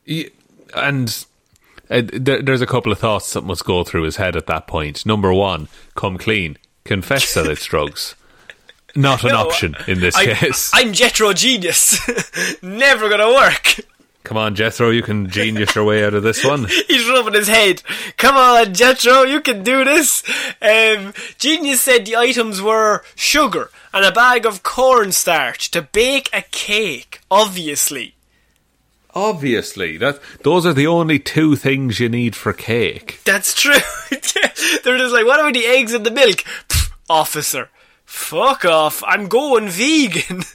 Y- and uh, there, there's a couple of thoughts that must go through his head at that point. Number one, come clean, confess that it's drugs. Not an No, option in this I, case. I'm Jetro Genius. Never gonna work. Come on, Jethro, you can genius your way out of this one. He's rubbing his head. Come on, Jethro, you can do this. Um, Genius said the items were sugar and a bag of cornstarch to bake a cake. Obviously, Obviously, that those are the only two things you need for cake. that's true. They're just like, what about the eggs and the milk? Pff, officer, fuck off. I'm going vegan.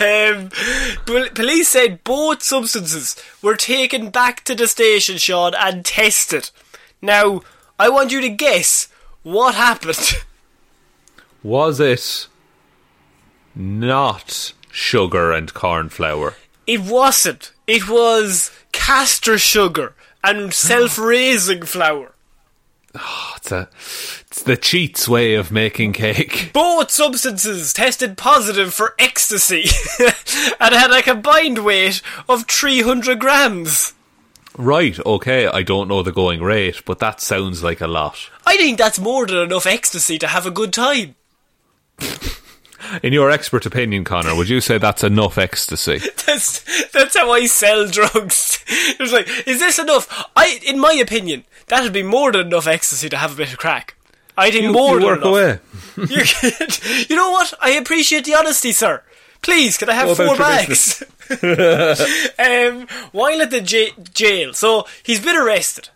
um, police said both substances were taken back to the station, Shaun, and tested. Now, I want you to guess what happened. Was it not sugar and corn flour? It wasn't. It was castor sugar and self-raising flour. It's a, it's the cheats way of making cake. Both substances tested positive for ecstasy and had a combined weight of 300 grams. Right, okay, I don't know the going rate, but that sounds like a lot. I think that's more than enough ecstasy to have a good time. In your expert opinion, Connor, would you say that's enough ecstasy? That's that's how I sell drugs. It was like, is this enough? I, in my opinion, that'd be more than enough ecstasy to have a bit of crack. I think You, more you than work enough. away. you, you know what? I appreciate the honesty, sir. Please, could I have four bags? um, while at the j- jail, so he's been arrested,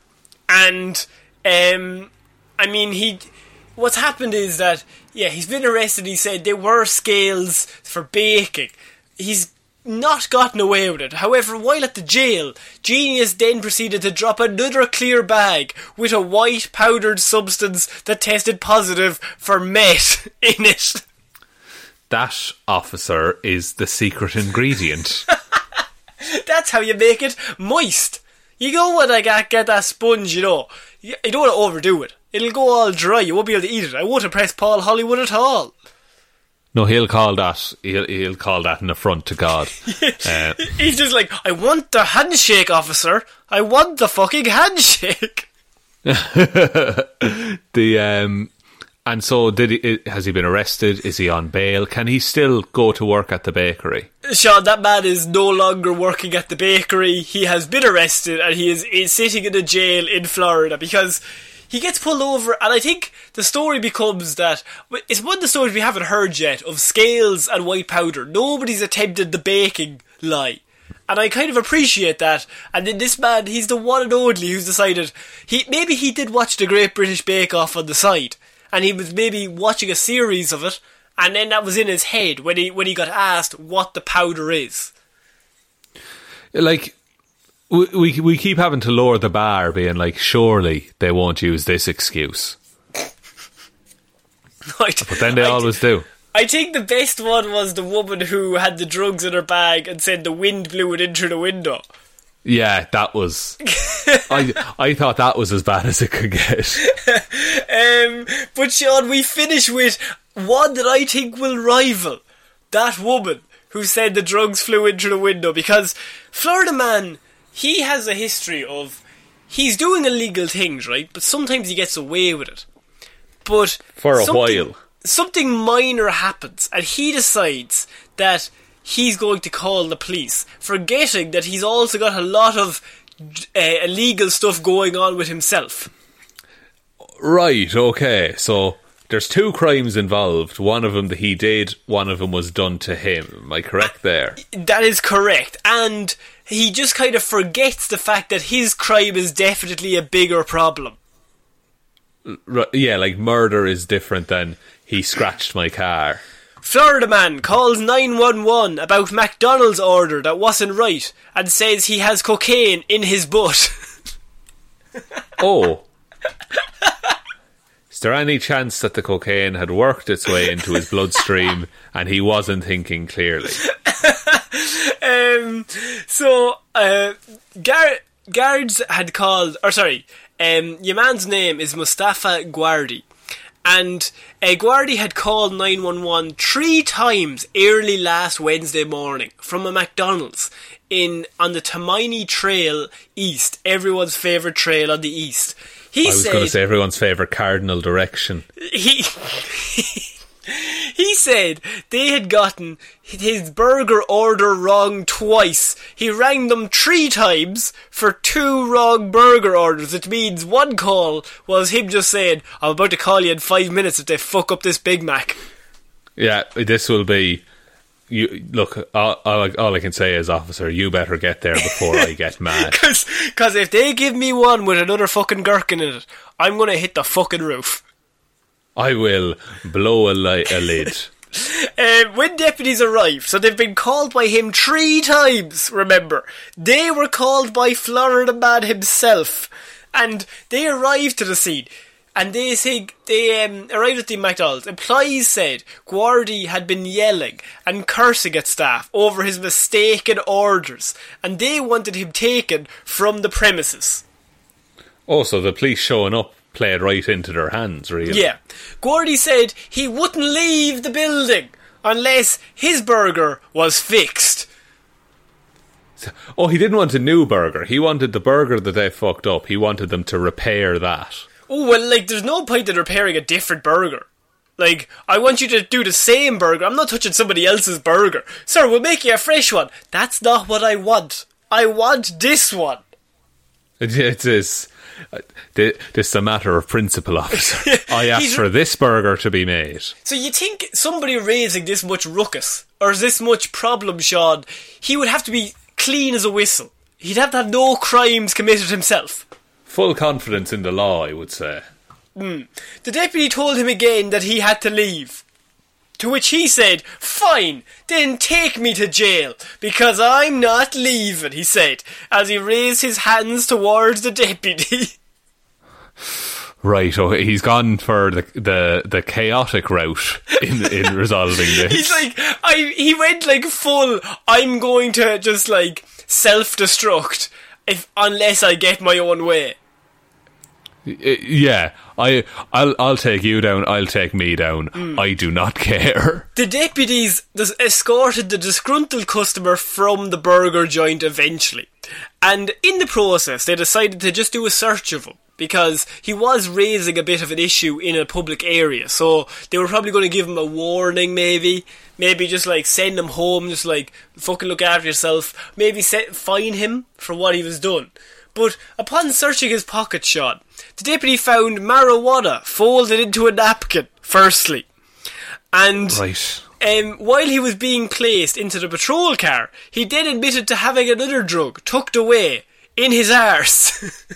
and um, I mean he. What's happened is that yeah, he's been arrested. He said there were scales for baking. He's not gotten away with it. However, while at the jail, Genius then proceeded to drop another clear bag with a white powdered substance that tested positive for meth in it. That officer is the secret ingredient. That's how you make it moist. You go when I get, get that sponge, you know. You don't want to overdo it. It'll go all dry. You won't be able to eat it. I won't impress Paul Hollywood at all. no, he'll call that. He'll, he'll call that an affront to God. Uh, He's just like, I want the handshake, officer. I want the fucking handshake. the um, and so did he? Has he been arrested? Is he on bail? Can he still go to work at the bakery? Shaun, that man is no longer working at the bakery. He has been arrested and he is, is sitting in a jail in Florida because he gets pulled over. And I think the story becomes that it's one of the stories we haven't heard yet of scales and white powder. Nobody's attempted the baking lie. And I kind of appreciate that. And then this man, he's the one and only who's decided he maybe he did watch the Great British Bake Off on the side, and he was maybe watching a series of it, and then that was in his head when he when he got asked what the powder is. Like we we, we keep having to lower the bar, being like, surely they won't use this excuse, Right. but then they I, always do. I think the best one was the woman who had the drugs in her bag and said the wind blew it into the window. Yeah, that was. I I thought that was as bad as it could get. Um, but Shaun, we finish with one that I think will rival that woman who said the drugs flew into the window because Florida man, he has a history of he's doing illegal things, right? But sometimes he gets away with it. But For a while. something minor happens, and he decides that he's going to call the police, forgetting that he's also got a lot of uh, illegal stuff going on with himself. Right, okay. So there's two crimes involved. One of them that he did, one of them was done to him. Am I correct there? That is correct. And he just kind of forgets the fact that his crime is definitely a bigger problem. Yeah, like murder is different than he scratched my car. Florida man calls 911 about McDonald's order that wasn't right and says he has cocaine in his butt. Oh. Is there any chance that the cocaine had worked its way into his bloodstream and he wasn't thinking clearly? um, so, uh, Gar- guards had called, or sorry, um, your man's name is Mustafa Guardi. And uh, Guardi had called 911 three times early last Wednesday morning from a McDonald's in on the Tamiami Trail East, everyone's favourite trail on the east. He I was said going to say everyone's favourite cardinal direction. he he said they had gotten his burger order wrong twice. He rang them three times for two wrong burger orders. It means one call was him just saying, "I'm about to call you in five minutes if they fuck up this Big Mac." Yeah, this will be. You look. All, all, I, all I can say is, officer, you better get there before I get mad. Because if they give me one with another fucking gherkin in it, I'm gonna hit the fucking roof. I will blow a, li- a lid. Um, when deputies arrived, so they've been called by him three times, remember. They were called by Florida Man himself. And they arrived to the scene. And they say, they um, arrived at the McDonald's. Employees said Guardi had been yelling and cursing at staff over his mistaken orders. And they wanted him taken from the premises. Also, the police showing up played right into their hands, really. Yeah. Guardi said he wouldn't leave the building unless his burger was fixed. Oh, he didn't want a new burger. He wanted the burger that they fucked up. He wanted them to repair that. Oh, well, like, there's no point in repairing a different burger. Like, I want you to do the same burger. I'm not touching somebody else's burger. Sir, we'll make you a fresh one. That's not what I want. I want this one. It, is. uh, This is a matter of principle, officer. I asked for this burger to be made. So you think somebody raising this much ruckus or this much problem, Shaun, he would have to be clean as a whistle. He'd have to have no crimes committed himself. Full confidence in the law, I would say. Hmm. The deputy told him again that he had to leave. To which he said, Fine, then take me to jail, because I'm not leaving, he said, as he raised his hands towards the deputy. Right, oh, he's gone for the the, the chaotic route in in resolving this. He's like, I, he went like full, I'm going to just like self-destruct if, unless I get my own way. I- yeah, I I'll I'll take you down. I'll take me down. Hmm. I do not care. The deputies escorted the disgruntled customer from the burger joint eventually. And in the process, they decided to just do a search of him. Because he was raising a bit of an issue in a public area. So they were probably going to give him a warning, maybe. Maybe just like send him home, just like fucking look after yourself. Maybe set, fine him for what he was done. But upon searching his pocket shot, the deputy found marijuana folded into a napkin, firstly. And Right. um, while he was being placed into the patrol car, he then admitted to having another drug tucked away in his arse.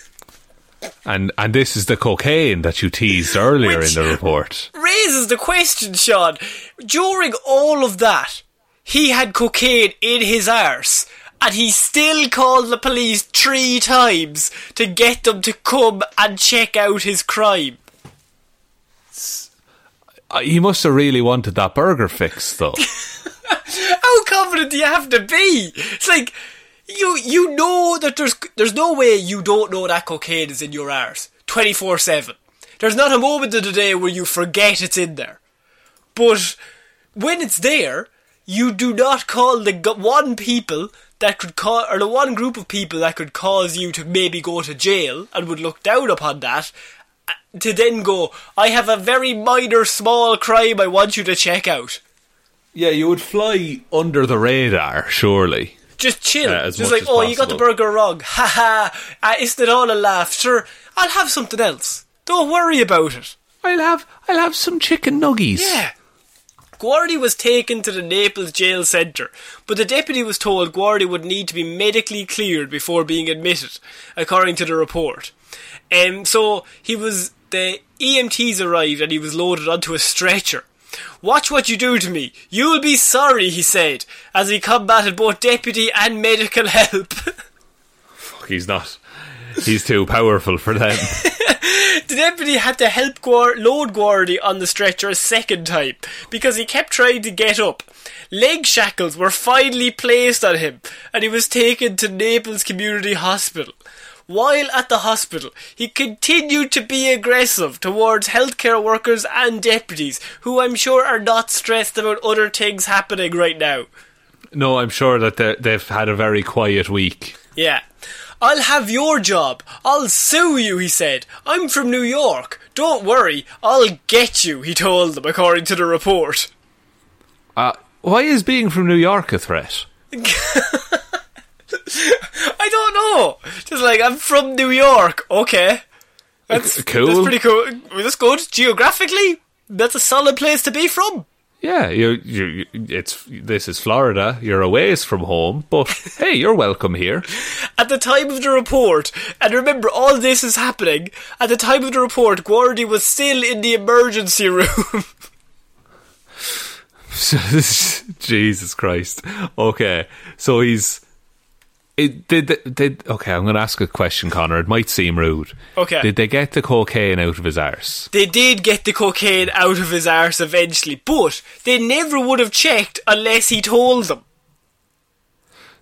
And and this is the cocaine that you teased earlier Which- in the report. Raises the question, Shaun. During all of that, he had cocaine in his arse, and he still called the police three times to get them to come and check out his crime. He must have really wanted that burger fixed, though. How confident do you have to be? It's like you you know that there's there's no way you don't know that cocaine is in your arse twenty four seven. There's not a moment of the day where you forget it's in there. But when it's there, you do not call the one people that could cause, or the one group of people that could cause you to maybe go to jail and would look down upon that, uh, to then go, I have a very minor, small crime I want you to check out. yeah, you would fly under the radar, surely. Just chill. As Just like, oh, you got the burger wrong. Ha ha. Uh, isn't it all a laugh? Sure, I'll have something else. Don't worry about it. I'll have I'll have some chicken nuggies. Yeah. Guardi was taken to the Naples jail centre, but the deputy was told Guardi would need to be medically cleared before being admitted, according to the report. Um, so he was the EMTs arrived and he was loaded onto a stretcher. Watch what you do to me. You'll be sorry, he said, as he combated both deputy and medical help. Fuck, he's not. He's too powerful for them. The deputy had to help Guar- load Guardi on the stretcher a second time because he kept trying to get up. Leg shackles were finally placed on him and he was taken to Naples Community Hospital. While at the hospital, he continued to be aggressive towards healthcare workers and deputies who I'm sure are not stressed about other things happening right now. no, I'm sure that they've had a very quiet week. Yeah. I'll have your job. I'll sue you, he said. I'm from New York. Don't worry, I'll get you, he told them, according to the report. Uh, why is being from New York a threat? I don't know. Just like, I'm from New York. Okay. That's Cool. That's pretty cool. That's good. Geographically, that's a solid place to be from. Yeah, you you it's this is Florida. You're a ways from home, but hey, you're welcome here. At the time of the report, and remember, all this is happening, at the time of the report, Guardi was still in the emergency room. Jesus Christ. Okay, so he's. It, did, did okay? I'm going to ask a question, Connor. It might seem rude. Okay. Did they get the cocaine out of his arse? They did get the cocaine out of his arse eventually, but they never would have checked unless he told them.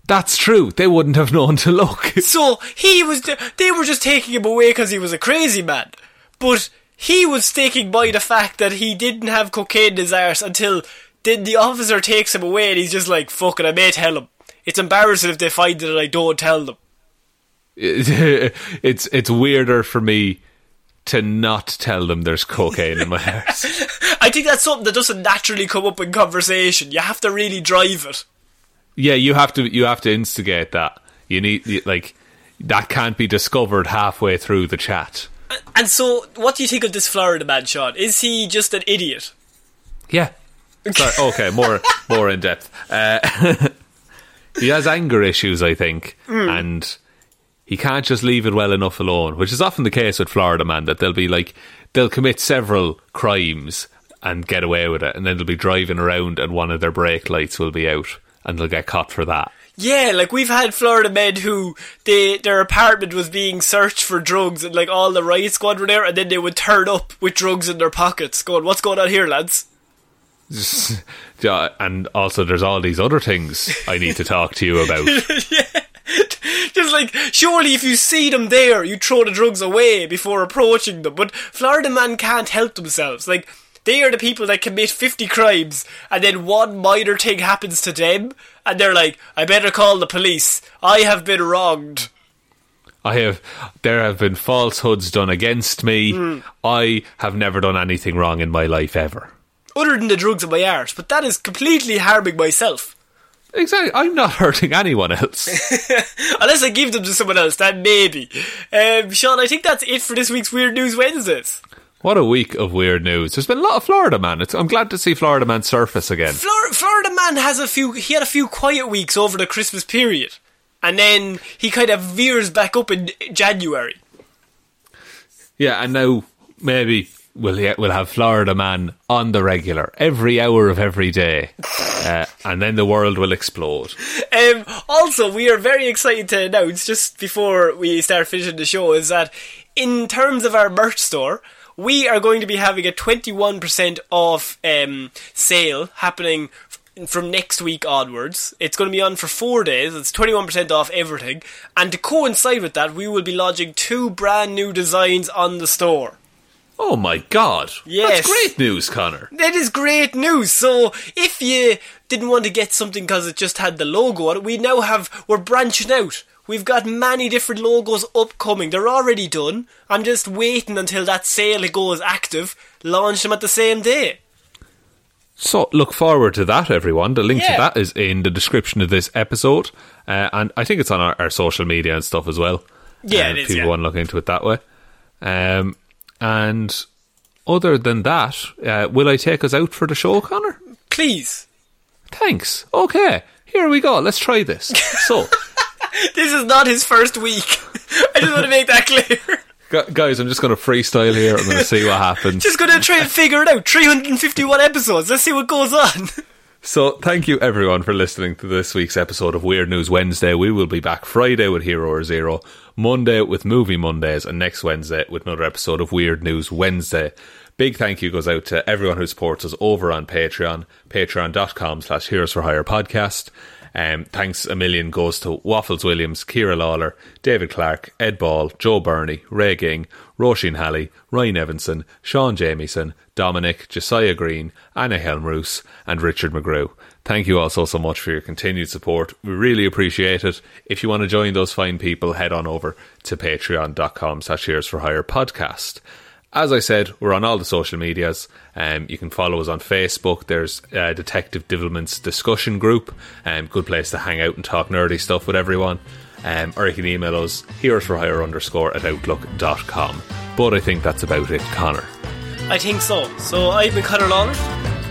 That's true. They wouldn't have known to look. So he was, they were just taking him away because he was a crazy man. But he was sticking by the fact that he didn't have cocaine in his arse until then the officer takes him away and he's just like, "Fucking, it, I may tell him. It's embarrassing if they find it and I don't tell them. it's it's weirder for me to not tell them there's cocaine in my arse. I think that's something that doesn't naturally come up in conversation. You have to really drive it. Yeah, you have to you have to instigate that. You need like that can't be discovered halfway through the chat. And so, what do you think of this Florida man, Shaun? Is he just an idiot? Yeah. Sorry, okay, more more in depth. Uh, he has anger issues, I think, hmm. and he can't just leave it well enough alone, which is often the case with Florida man. That they'll be like they'll commit several crimes and get away with it, and then they'll be driving around and one of their brake lights will be out, and they'll get caught for that. Yeah, like we've had Florida men who they their apartment was being searched for drugs and like all the riot squad were there and then they would turn up with drugs in their pockets going, What's going on here, lads? Yeah, and also, there's all these other things I need to talk to you about. Just like surely if you see them there, you throw the drugs away before approaching them. But Florida man can't help themselves. Like they are the people that commit fifty crimes and then one minor thing happens to them and they're like, I better call the police. I have been wronged. I have there have been falsehoods done against me. Hmm. I have never done anything wrong in my life ever. Other than the drugs in my arse, but that is completely harming myself. Exactly. I'm not hurting anyone else. Unless I give them to someone else, then maybe. Um, Shaun, I think that's it for this week's Weird News Wednesdays. what a week of weird news. There's been a lot of Florida man. It's, I'm glad to see Florida man surface again. Flor- Florida man has a few. He had a few quiet weeks over the Christmas period, and then he kind of veers back up in January. Yeah, and now maybe we'll we'll have Florida man on the regular every hour of every day, uh, and then the world will explode. Um, also, we are very excited to announce just before we start finishing the show is that in terms of our merch store. We are going to be having a 21% off um, sale happening from next week onwards. It's going to be on for four days. It's 21% off everything. And to coincide with that, we will be launching two brand new designs on the store. Oh my god! Yes. that's great news, Connor. That is great news. So if you didn't want to get something because it just had the logo on it, we now have we're branching out. We've got many different logos upcoming. They're already done. I'm just waiting until that sale goes active. Launch them at the same day. So look forward to that, everyone. The link Yeah. to that is in the description of this episode, uh, and I think it's on our, our social media and stuff as well. Yeah, uh, it is, people yeah. want to look into it that way. Um, and other than that, uh, will I take us out for the show, Connor? Please. Thanks. Okay, here we go. Let's try this. So, This is not his first week. I just want to make that clear. guys, I'm just going to freestyle here. I'm going to see what happens. Just gonna try and figure it out. 351 episodes. Let's see what goes on. So, thank you everyone for listening to this week's episode of Weird News Wednesday. We will be back Friday with Hero or Zero, Monday with Movie Mondays, and next Wednesday with another episode of Weird News Wednesday. Big thank you goes out to everyone who supports us over on Patreon, patreon.com slash Heroes for Hire podcast. Um, thanks a million goes to Waffles Williams, Ciara Lawler, David Clarke, Ed Ball, Joe Bernie, Ray Ging, Roisin Hally, Ryan Evanson, Shaun Jamieson, Dominic, Josiah Green, Anna Hjelmroos, and Richard McGrew. Thank you all so, much for your continued support. We really appreciate it. If you want to join those fine people, head on over to patreon.com slash Heroes for Hire podcast. As I said, we're on all the social medias. Um, you can follow us on Facebook. There's uh, Detective Divilment's discussion group. Um, good place to hang out and talk nerdy stuff with everyone. Um, or you can email us heroes for hire underscore at outlook.com. But I think that's about it, Connor. I think so. So I've been Conor Lawler.